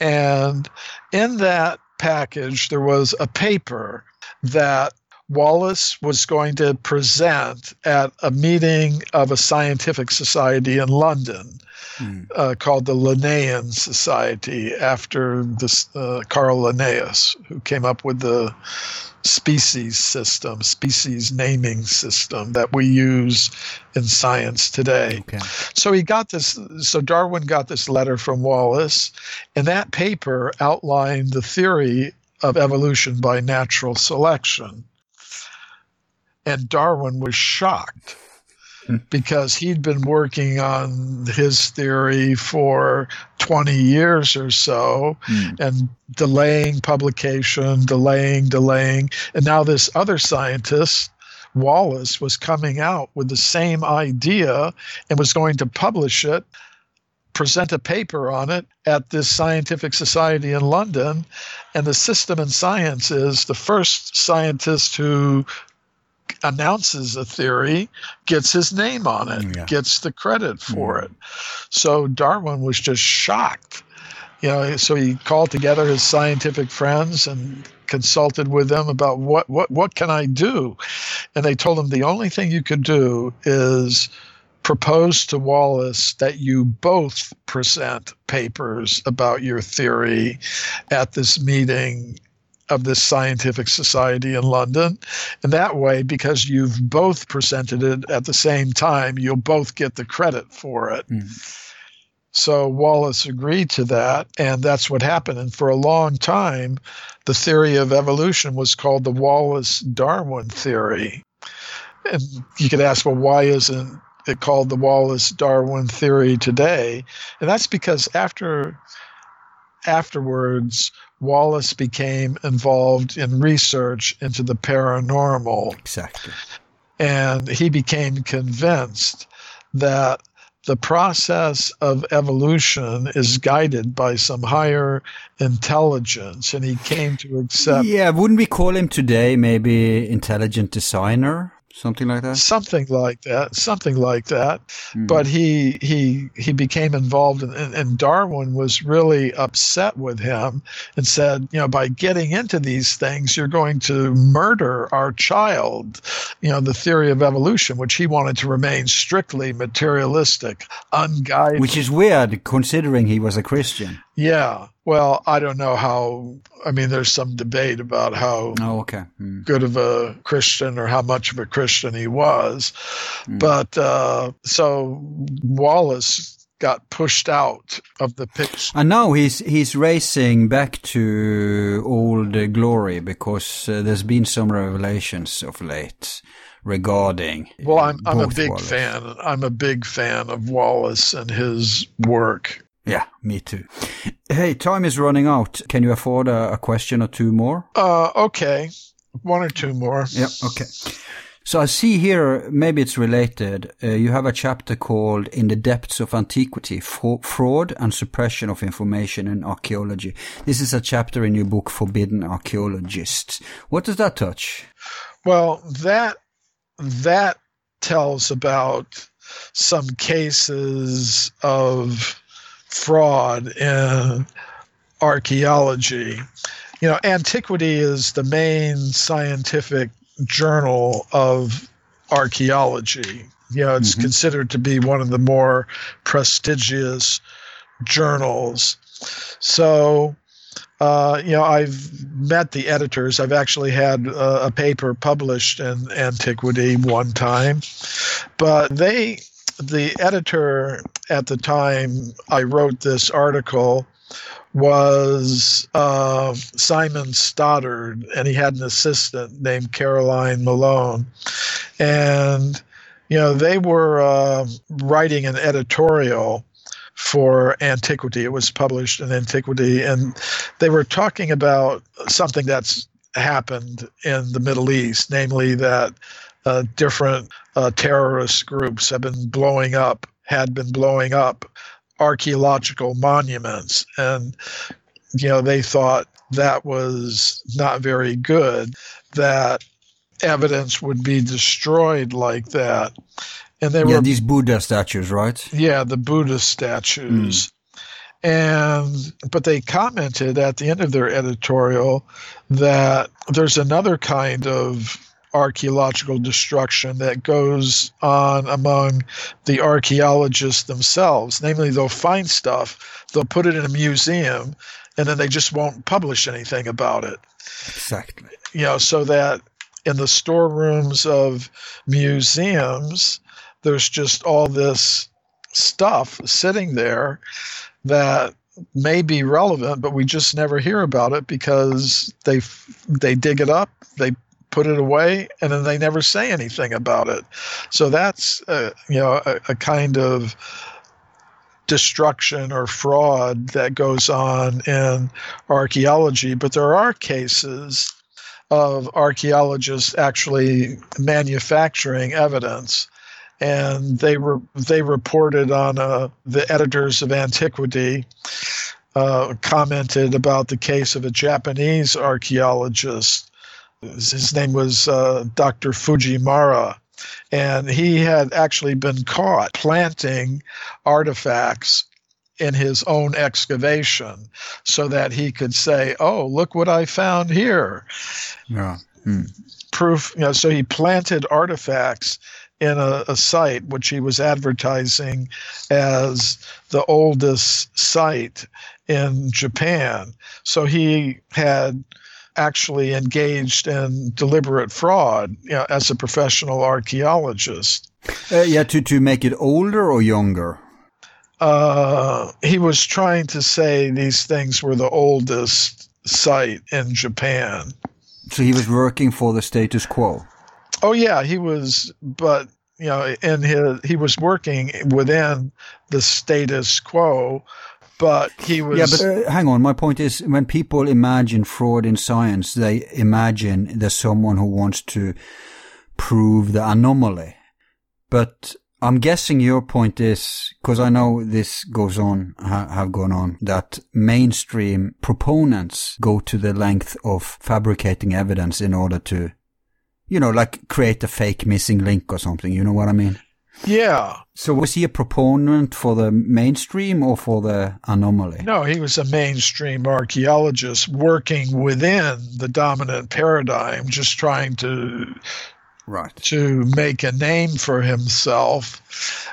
And in that package, there was a paper that Wallace was going to present at a meeting of a scientific society in London. mm. uh, called the Linnaean Society after this uh, Carl Linnaeus, who came up with the species system, species naming system that we use in science today. Okay. So he got this. So Darwin got this letter from Wallace, and that paper outlined the theory of evolution by natural selection. And Darwin was shocked because he'd been working on his theory for 20 years or so mm. and delaying publication, delaying, delaying. And now this other scientist, Wallace, was coming out with the same idea and was going to publish it. Present a paper on it at this scientific society in London. And the system in science is the first scientist who announces a theory gets his name on it, yeah. gets the credit for mm. it. So Darwin was just shocked. You know, so he called together his scientific friends and consulted with them about what what what can I do? And they told him the only thing you could do is propose to Wallace that you both present papers about your theory at this meeting of this scientific society in London. And that way, because you've both presented it at the same time, you'll both get the credit for it. Mm. So Wallace agreed to that, and that's what happened. And for a long time, the theory of evolution was called the Wallace Darwin theory. And you could ask, well, why isn't it called the Wallace Darwin theory today? And that's because after afterwards, Wallace became involved in research into the paranormal. Exactly. And he became convinced that the process of evolution is guided by some higher intelligence and he came to accept yeah wouldn't we call him today maybe intelligent designer something like that? Something like that something like that. Mm. but he he he became involved in, and, and darwin was really upset with him and said you know by getting into these things you're going to murder our child. You know the theory of evolution which he wanted to remain strictly materialistic unguided. Which is weird considering he was a christian. Yeah well, I don't know how. I mean, there's some debate about how oh, okay. Mm. good of a Christian or how much of a Christian he was. Mm. But uh, so Wallace got pushed out of the picture. And now he's he's racing back to old glory because uh, there's been some revelations of late regarding. Well, I'm I'm a big Wallace. fan. I'm a big fan of Wallace and his work. Yeah, me too. Hey, time is running out. Can you afford a, a question or two more? Uh, okay. One or two more. Yeah, okay. So I see here, maybe it's related. Uh, you have a chapter called In the Depths of Antiquity, Fraud and Suppression of Information in Archaeology. This is a chapter in your book, Forbidden Archaeologists. What does that touch? Well, that, that tells about some cases of fraud in archaeology. You know, Antiquity is the main scientific journal of archaeology. You know, it's mm-hmm. considered to be one of the more prestigious journals. So, uh, you know, I've met the editors. I've actually had a, a paper published in Antiquity one time, but they the editor at the time I wrote this article was uh, Simon Stoddart, and he had an assistant named Caroline Malone. And, you know, they were uh, writing an editorial for Antiquity. It was published in Antiquity, and they were talking about something that's happened in the Middle East, namely that uh, different uh, terrorist groups have been blowing up, had been blowing up archaeological monuments. And, you know, they thought that was not very good, that evidence would be destroyed like that. And they yeah, were these Buddha statues, right? Yeah, the Buddha statues. Mm. And but they commented at the end of their editorial that there's another kind of archaeological destruction that goes on among the archaeologists themselves. Namely, they'll find stuff, they'll put it in a museum, and then they just won't publish anything about it. Exactly. You know, so that in the storerooms of museums, there's just all this stuff sitting there that may be relevant, but we just never hear about it because they they dig it up, they put it away, and then they never say anything about it. So that's uh, you know a, a kind of destruction or fraud that goes on in archaeology. But there are cases of archaeologists actually manufacturing evidence and they were they reported on uh, the editors of Antiquity uh, commented about the case of a Japanese archaeologist. His name was uh, Dr. Fujimura. and he had actually been caught planting artifacts in his own excavation so that he could say, "Oh, look what I found here." Yeah. Hmm. Proof, you know, so he planted artifacts in a, a, site which he was advertising as the oldest site in Japan. So he had actually engaged in deliberate fraud you know, as a professional archaeologist. Uh, yeah, to, to make it older or younger? Uh, he was trying to say these things were the oldest site in Japan. So he was working for the status quo? Oh yeah, he was, but you know, in his he was working within the status quo, but he was. Yeah, but uh, hang on. My point is, when people imagine fraud in science, they imagine there's someone who wants to prove the anomaly. But I'm guessing your point is, because I know this goes on, ha- have gone on, that mainstream proponents go to the length of fabricating evidence in order to, you know, like create a fake missing link or something. You know what I mean? Yeah. So was he a proponent for the mainstream or for the anomaly? No, he was a mainstream archaeologist working within the dominant paradigm, just trying to right to make a name for himself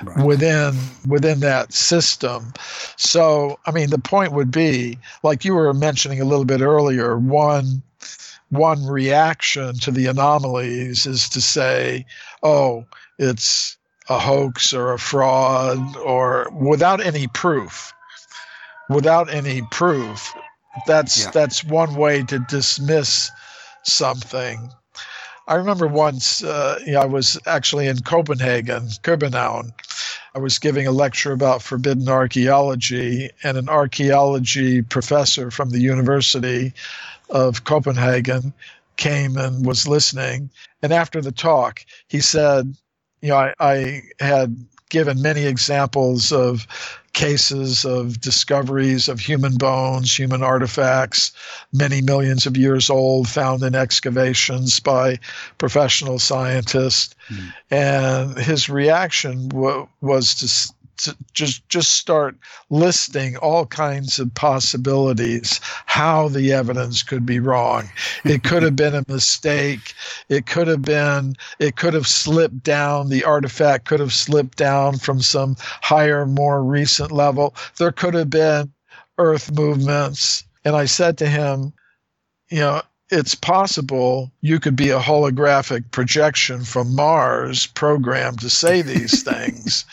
right. within within that system so i mean the point would be like you were mentioning a little bit earlier one one reaction to the anomalies is to say oh it's a hoax or a fraud or without any proof without any proof that's yeah. that's one way to dismiss something I remember once, uh, you know, I was actually in Copenhagen, København. I was giving a lecture about forbidden archaeology, and an archaeology professor from the University of Copenhagen came and was listening. And after the talk, he said, you know, I, I had given many examples of cases of discoveries of human bones, human artifacts, many millions of years old, found in excavations by professional scientists. Mm. And his reaction w- was to to just just start listing all kinds of possibilities how the evidence could be wrong. It could have been a mistake. It could have been it could have slipped down. The artifact could have slipped down from some higher more recent level. There could have been earth movements. And i said to him you know it's possible you could be a holographic projection from Mars programmed to say these things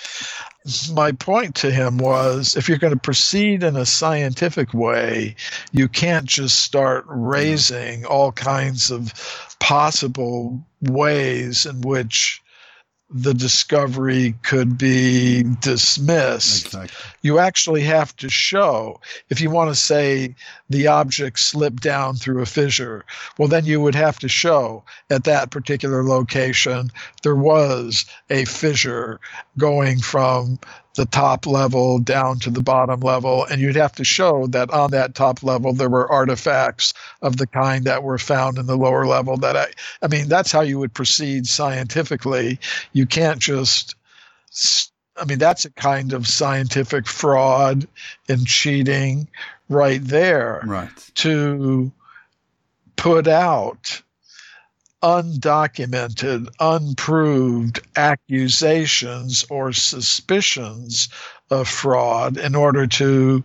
my point to him was if you're going to proceed in a scientific way, you can't just start raising all kinds of possible ways in which the discovery could be dismissed. Exactly. You actually have to show, if you want to say the object slipped down through a fissure, well, then you would have to show at that particular location there was a fissure going from the top level down to the bottom level, and you'd have to show that on that top level there were artifacts of the kind that were found in the lower level. That I, I mean, that's how you would proceed scientifically. You can't just. I mean, that's a kind of scientific fraud and cheating right there. Right. To put out undocumented, unproved accusations or suspicions of fraud in order to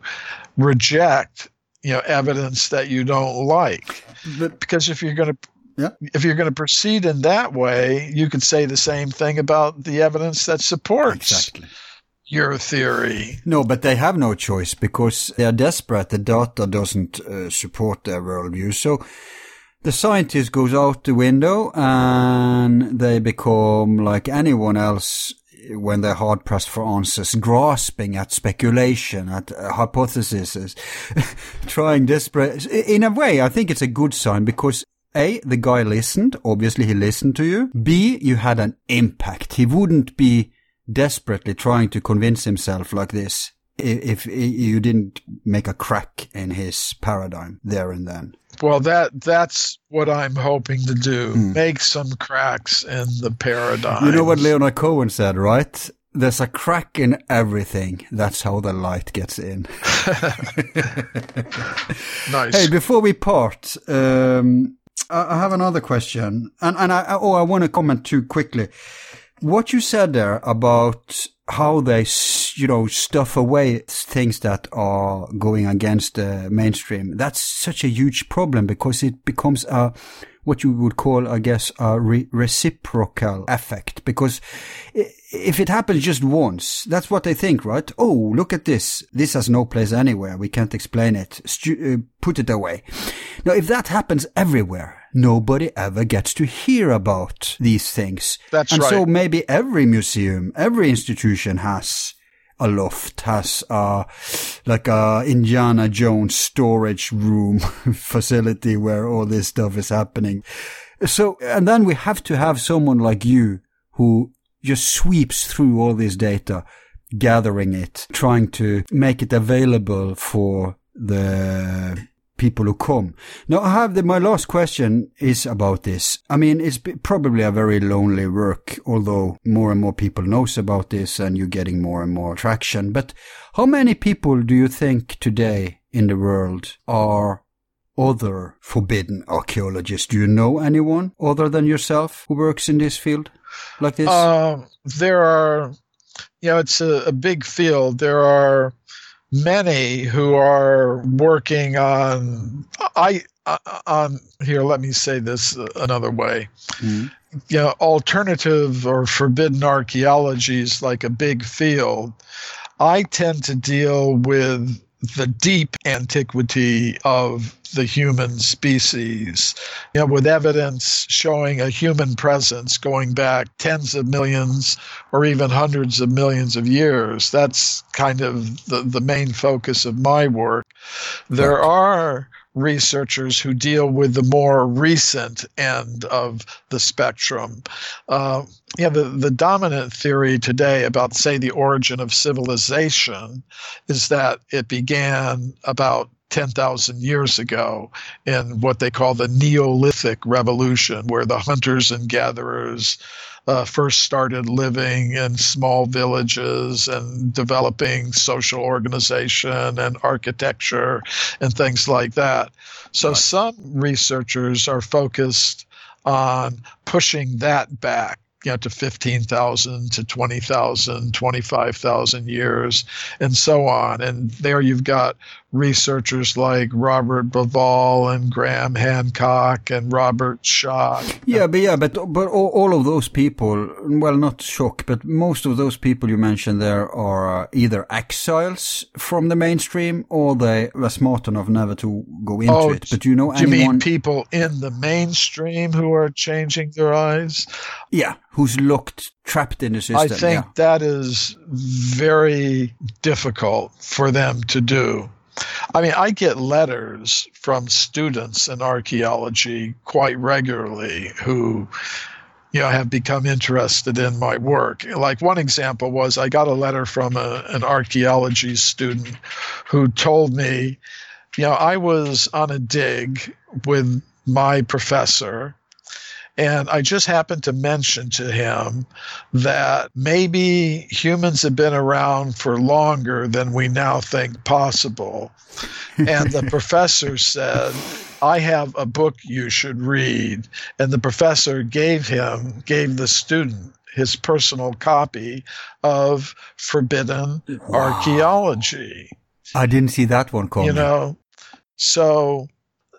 reject you know evidence that you don't like But because if you're going to Yeah. if you're going to proceed in that way you could say the same thing about the evidence that supports exactly. your theory No, but they have no choice because they are desperate. The data doesn't uh, support their worldview. So the scientist goes out the window and they become like anyone else when they're hard pressed for answers, grasping at speculation, at uh, hypotheses, trying desperate. In a way, I think it's a good sign because a, the guy listened. Obviously, he listened to you. B, you had an impact. He wouldn't be desperately trying to convince himself like this if, you didn't make a crack in his paradigm there and then. well that that's what i'm hoping to do Hmm. make some cracks in the paradigm You know what Leonard Cohen said, right? There's a crack in everything. That's how the light gets in. nice Hey, before we part, um, I have another question, and and I oh I want to comment too quickly. What you said there about how they you know stuff away things that are going against the mainstream. That's such a huge problem because it becomes a what you would call, I guess, a re- reciprocal effect. Because if it happens just once, that's what they think, right? Oh, look at this. This has no place anywhere. We can't explain it. Stu- uh, put it away. Now, if that happens everywhere, nobody ever gets to hear about these things. That's and so maybe every museum, every institution has a loft, has a, like a Indiana Jones storage room facility where all this stuff is happening. So, and then we have to have someone like you who just sweeps through all this data, gathering it, trying to make it available for the people who come. Now, I have the, my last question is about this. I mean, it's probably a very lonely work, although more and more people knows about this and you're getting more and more traction. But how many people do you think today in the world are other forbidden archaeologists? Do you know anyone other than yourself who works in this field like this? Um, there are, you know, it's a, a big field. There are many who are working on. I uh, on here. Let me say this another way. Mhm. You know, alternative or forbidden archaeology is like a big field. I tend to deal with the deep antiquity of the human species, you know, with evidence showing a human presence going back tens of millions or even hundreds of millions of years. That's kind of the, the main focus of my work. There are researchers who deal with the more recent end of the spectrum. Uh, yeah, the, the dominant theory today about, say, the origin of civilization is that it began about 10,000 years ago in what they call the Neolithic Revolution, where the hunters and gatherers uh, first started living in small villages and developing social organization and architecture and things like that. So Right. some researchers are focused on pushing that back. You know, to 15,000 to 20,000, 25,000 years, and so on. And there you've got researchers like Robert Bauval and Graham Hancock and Robert Schoch. Yeah, but yeah, but but all, all of those people, well, not Schoch, but most of those people you mentioned there are uh, either exiles from the mainstream or they were smart enough never to go into Oh, it. But do you know Do you anyone? mean people in the mainstream who are changing their eyes? yeah, who's locked, trapped in the system? I think yeah. that is very difficult for them to do. I mean, I get letters from students in archaeology quite regularly who, you know, have become interested in my work. Like one example was I got a letter from a, an archaeology student who told me, you know, I was on a dig with my professor and I just happened to mention to him that maybe humans have been around for longer than we now think possible. And the professor said, I have a book you should read. And the professor gave him, gave the student his personal copy of Forbidden wow. Archaeology. I didn't see that one coming. You know, so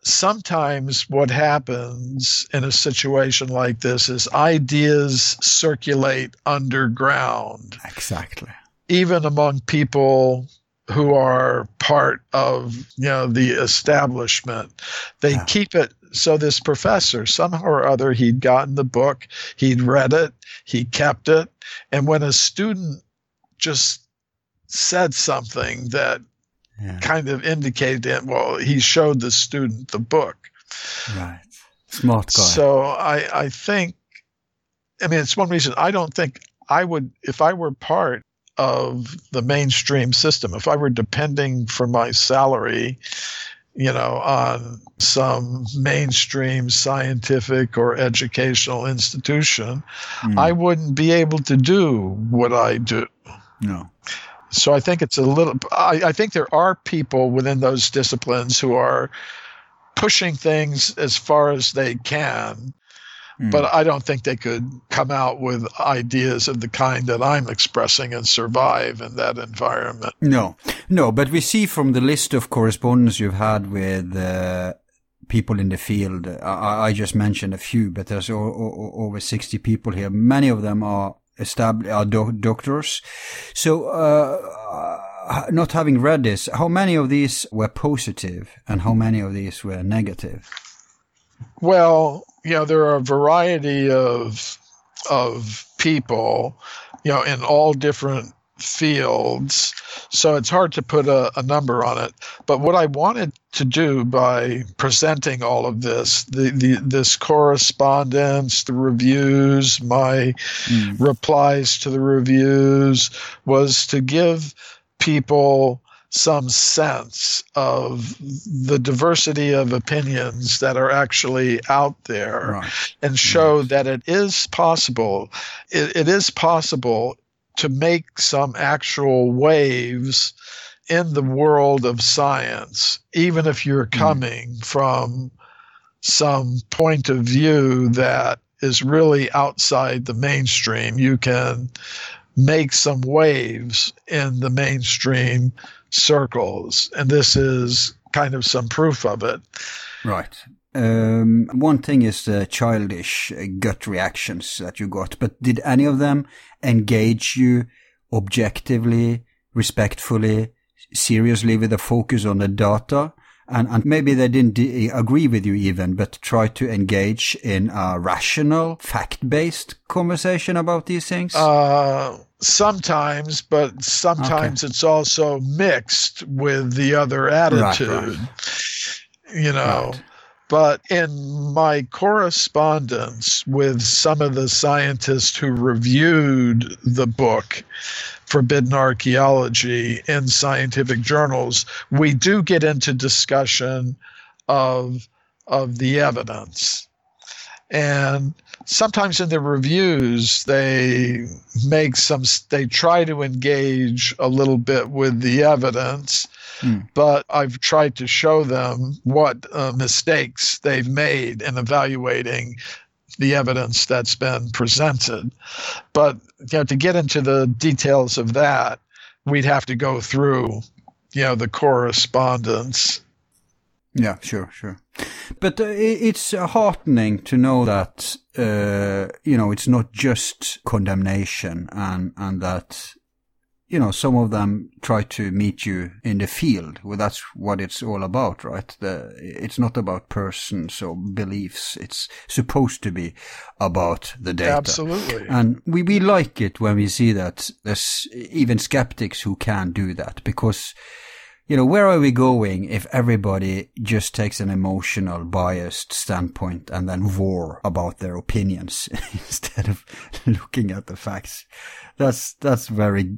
sometimes what happens in a situation like this is ideas circulate underground. Exactly. Even among people who are part of you know the establishment they yeah. keep it so this professor somehow or other he'd gotten the book he'd read it he kept it and when a student just said something that yeah. kind of indicated it well he showed the student the book right smart guy so i i think i mean it's one reason i don't think i would if i were part of the mainstream system. If I were depending for my salary, you know, on some mainstream scientific or educational institution, mm. I wouldn't be able to do what I do. No. So I think it's a little, I, I think there are people within those disciplines who are pushing things as far as they can Mm. But I don't think they could come out with ideas of the kind that I'm expressing and survive in that environment. No, no, but we see from the list of correspondence you've had with uh, people in the field, I, I, just mentioned a few, but there's o- o- over 60 people here. Many of them are established, do- doctors. So, uh, not having read this, how many of these were positive and how many of these were negative? Well, you know, there are a variety of of people, you know, in all different fields. So it's hard to put a, a, number on it. But what I wanted to do by presenting all of this, the, the this correspondence, the reviews, my mm. replies to the reviews, was to give people some sense of the diversity of opinions that are actually out there right. and show right. that it is possible. It, it is possible to make some actual waves in the world of science, even if you're hmm. coming mm. from some point of view that is really outside the mainstream. You can make some waves in the mainstream circles. And this is kind of some proof of it. Right. Um, one thing is the childish gut reactions that you got, but did any of them engage you objectively, respectfully, seriously with a focus on the data? and, and maybe they didn't de- agree with you even, but try to engage in a rational, fact-based conversation about these things? Uh, sometimes, but sometimes okay. it's also mixed with the other attitude. Right, right. You know. Right. But in my correspondence with some of the scientists who reviewed the book, forbidden archaeology in scientific journals, we do get into discussion of of the evidence. And sometimes in the reviews they make some they try to engage a little bit with the evidence mm. but i've tried to show them what uh, mistakes they've made in evaluating the evidence that's been presented. But you know, to get into the details of that, we'd have to go through, you know, the correspondence. Yeah, sure, sure. But uh, it's heartening to know that uh, you know it's not just condemnation, and and that you know, some of them try to meet you in the field. Well, that's what it's all about, right? The, it's not about persons or beliefs. It's supposed to be about the data. Absolutely. And we, we like it when we see that there's even skeptics who can do that because, you know, where are we going if everybody just takes an emotional, biased standpoint and then war about their opinions instead of looking at the facts? that's that's very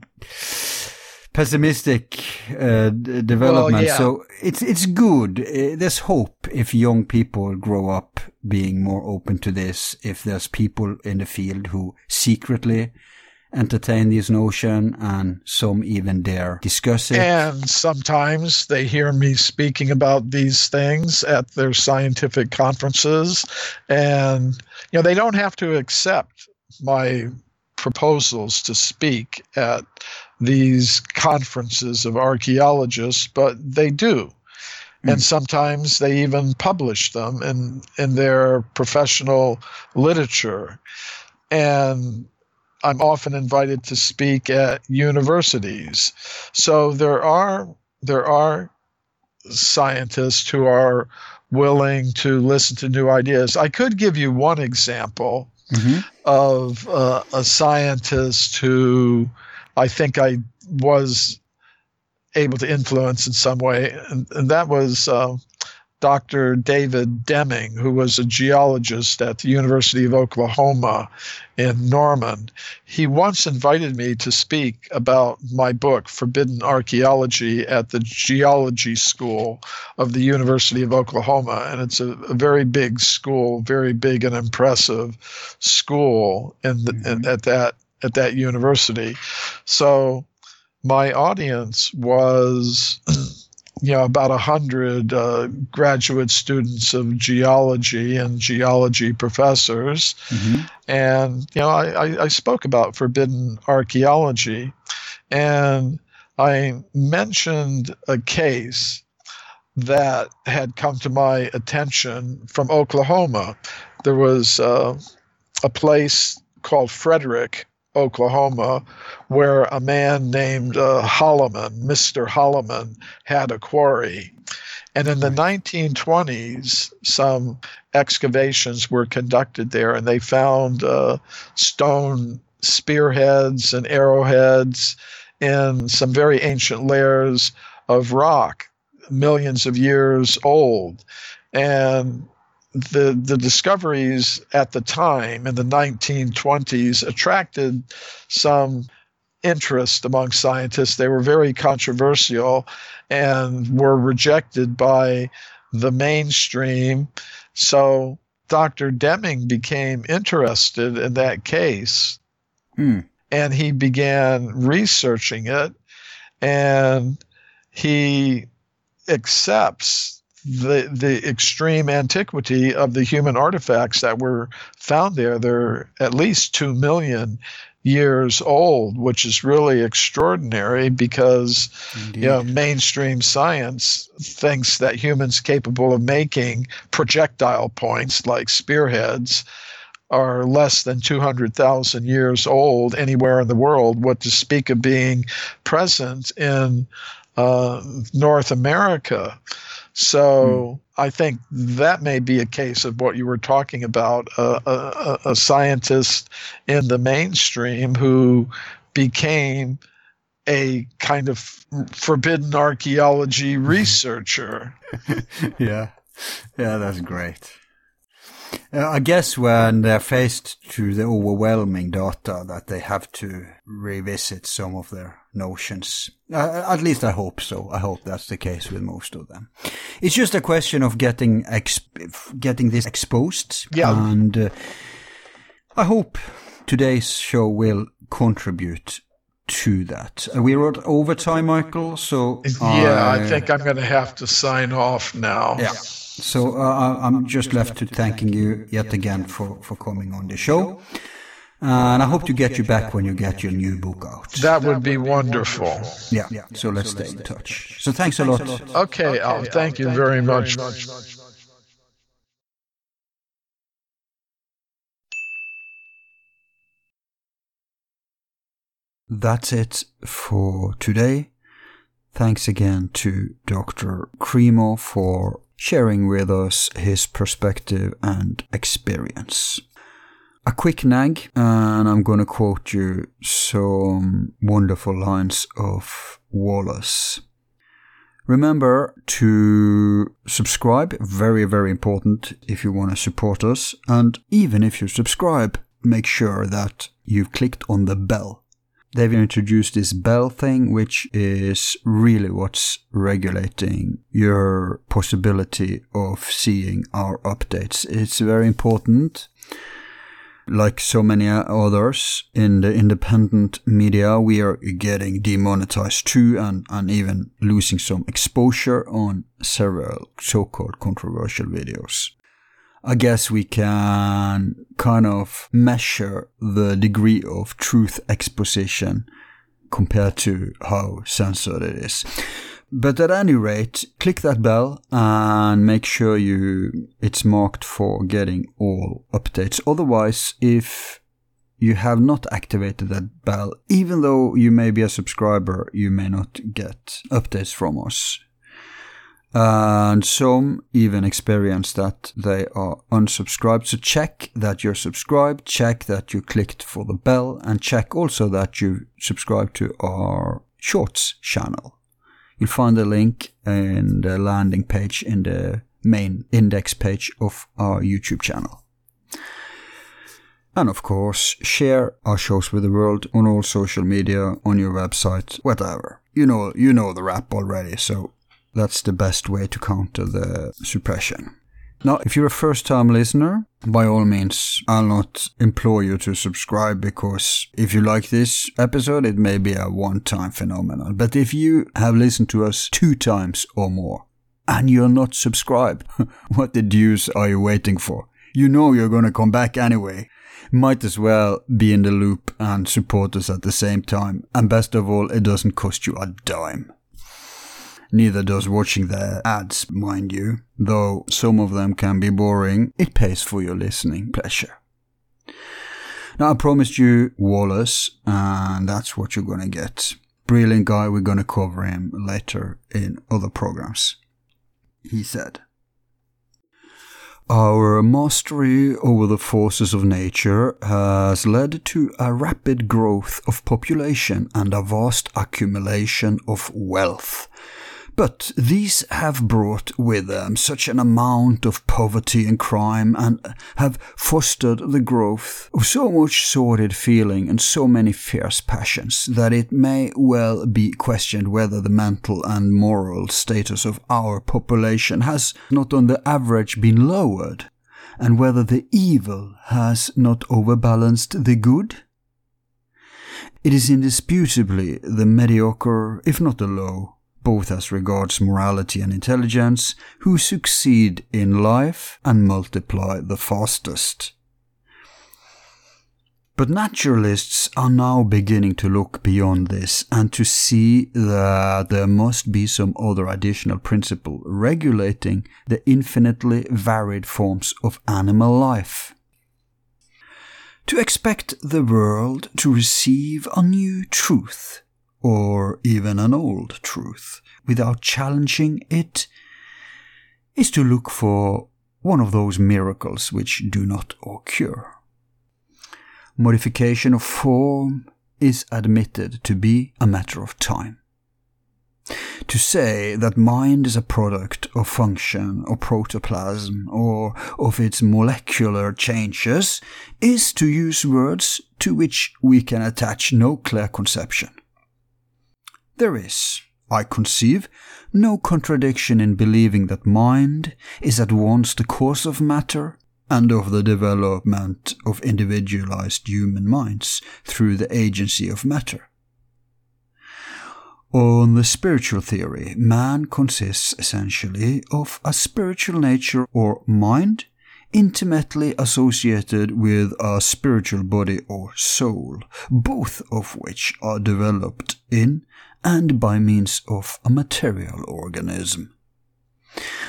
pessimistic uh, development. Well, yeah. So it's it's good. Uh, there's hope if young people grow up being more open to this. If there's people in the field who secretly entertain this notion and some even dare discuss it. And sometimes they hear me speaking about these things at their scientific conferences. And, you know, they don't have to accept my proposals to speak at these conferences of archaeologists, but they do. Mm. And sometimes they even publish them in, in their professional literature. And I'm often invited to speak at universities. So there are there are scientists who are willing to listen to new ideas. I could give you one example mm-hmm. of uh, a scientist who I think I was able to influence in some way, and, and that was uh, Dr. David Deming, who was a geologist at the University of Oklahoma in Norman. He once invited me to speak about my book, Forbidden Archaeology, at the Geology School of the University of Oklahoma. And it's a, a very big school, very big and impressive school in, the, mm-hmm. in at that at that university. So my audience was you know about a hundred uh, graduate students of geology and geology professors, mm-hmm. and you know I, I spoke about forbidden archaeology, and I mentioned a case that had come to my attention from Oklahoma. There was uh, a place called Frederick, Oklahoma, where a man named uh, Holloman, Mr. Holloman, had a quarry. And in the 1920s, some excavations were conducted there, and they found uh, stone spearheads and arrowheads in some very ancient layers of rock, millions of years old. And the the discoveries at the time in the 1920s attracted some interest among scientists. They were very controversial and were rejected by the mainstream. So Dr. Deming became interested in that case. Hmm. And he began researching it and he accepts the the extreme antiquity of the human artifacts that were found there. They're at least two million years old, which is really extraordinary because Indeed. you know mainstream science thinks that humans capable of making projectile points like spearheads are less than 200,000 years old anywhere in the world. What to speak of being present in uh, North America? So hmm. I think that may be a case of what you were talking about uh, a, a, scientist in the mainstream who became a kind of forbidden archaeology researcher. yeah, yeah, that's great. Uh, I guess when they're faced to the overwhelming data that they have to revisit some of their notions. Uh, at least I hope so. I hope that's the case with most of them. It's just a question of getting exp- getting this exposed. Yeah. And uh, I hope today's show will contribute to that. Uh, we're at overtime, Michael. So yeah, I, I think I'm going to have to sign off now. Yeah. So uh, I'm just left to thanking you yet again for, for coming on the show. Uh, and I hope to get you back when you get your new book out. That would be wonderful. Yeah, so let's stay in touch. So thanks a lot. Okay, Al, thank you very much. That's it for today. Thanks again to Dr. Cremo for sharing with us his perspective and experience. A quick nag, and I'm going to quote you some wonderful lines of Wallace. Remember to subscribe, very, very important if you want to support us. And even if you subscribe, make sure that you've clicked on the bell they've introduced this bell thing, which is really what's regulating your possibility of seeing our updates. It's very important. Like so many others in the independent media, we are getting demonetized too and, and even losing some exposure on several so-called controversial videos. I guess we can kind of measure the degree of truth exposition compared to how censored it is. But at any rate, click that bell and make sure you it's marked for getting all updates. Otherwise, if you have not activated that bell, even though you may be a subscriber, you may not get updates from us. And some even experience that they are unsubscribed. So check that you're subscribed, check that you clicked for the bell, and check also that you subscribe to our shorts channel. You'll find the link in the landing page in the main index page of our YouTube channel. And of course, share our shows with the world on all social media, on your website, whatever. You know, you know the rap already, so that's the best way to counter the suppression. Now, if you're a first time listener, by all means, I'll not implore you to subscribe because if you like this episode, it may be a one time phenomenon. But if you have listened to us two times or more and you're not subscribed, what the deuce are you waiting for? You know you're gonna come back anyway. Might as well be in the loop and support us at the same time. And best of all, it doesn't cost you a dime. Neither does watching their ads, mind you, though some of them can be boring, it pays for your listening pleasure. Now, I promised you Wallace, and that's what you're gonna get. Brilliant guy, we're gonna cover him later in other programs. He said, our mastery over the forces of nature has led to a rapid growth of population and a vast accumulation of wealth. But these have brought with them such an amount of poverty and crime and have fostered the growth of so much sordid feeling and so many fierce passions that it may well be questioned whether the mental and moral status of our population has not on the average been lowered and whether the evil has not overbalanced the good. It is indisputably the mediocre, if not the low, both as regards morality and intelligence, who succeed in life and multiply the fastest. But naturalists are now beginning to look beyond this and to see that there must be some other additional principle regulating the infinitely varied forms of animal life. To expect the world to receive a new truth or even an old truth, without challenging it, is to look for one of those miracles which do not occur. Modification of form is admitted to be a matter of time. To say that mind is a product of function or protoplasm or of its molecular changes is to use words to which we can attach no clear conception. There is, I conceive, no contradiction in believing that mind is at once the cause of matter and of the development of individualized human minds through the agency of matter. On the spiritual theory, man consists essentially of a spiritual nature or mind intimately associated with a spiritual body or soul, both of which are developed in and by means of a material organism.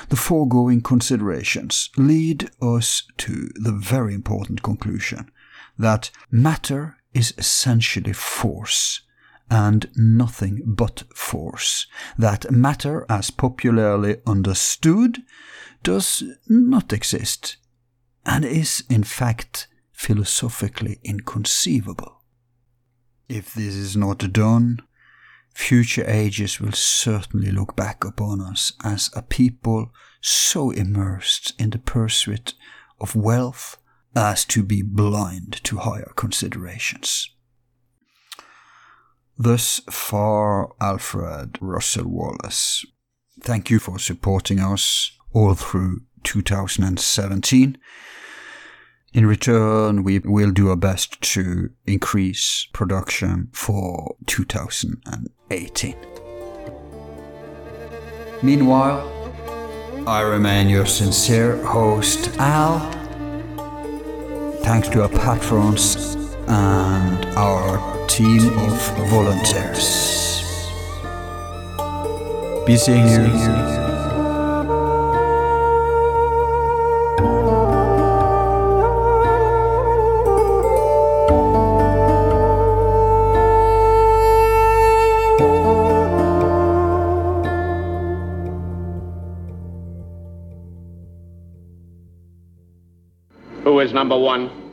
The foregoing considerations lead us to the very important conclusion that matter is essentially force and nothing but force, that matter as popularly understood does not exist and is in fact philosophically inconceivable. If this is not done, future ages will certainly look back upon us as a people so immersed in the pursuit of wealth as to be blind to higher considerations. Thus far, Alfred Russel Wallace. Thank you for supporting us all through 2017. In return, we will do our best to increase production for 2018. Meanwhile, I remain your sincere host, Al. Thanks to our patrons and our team of volunteers. Be seeing you. One?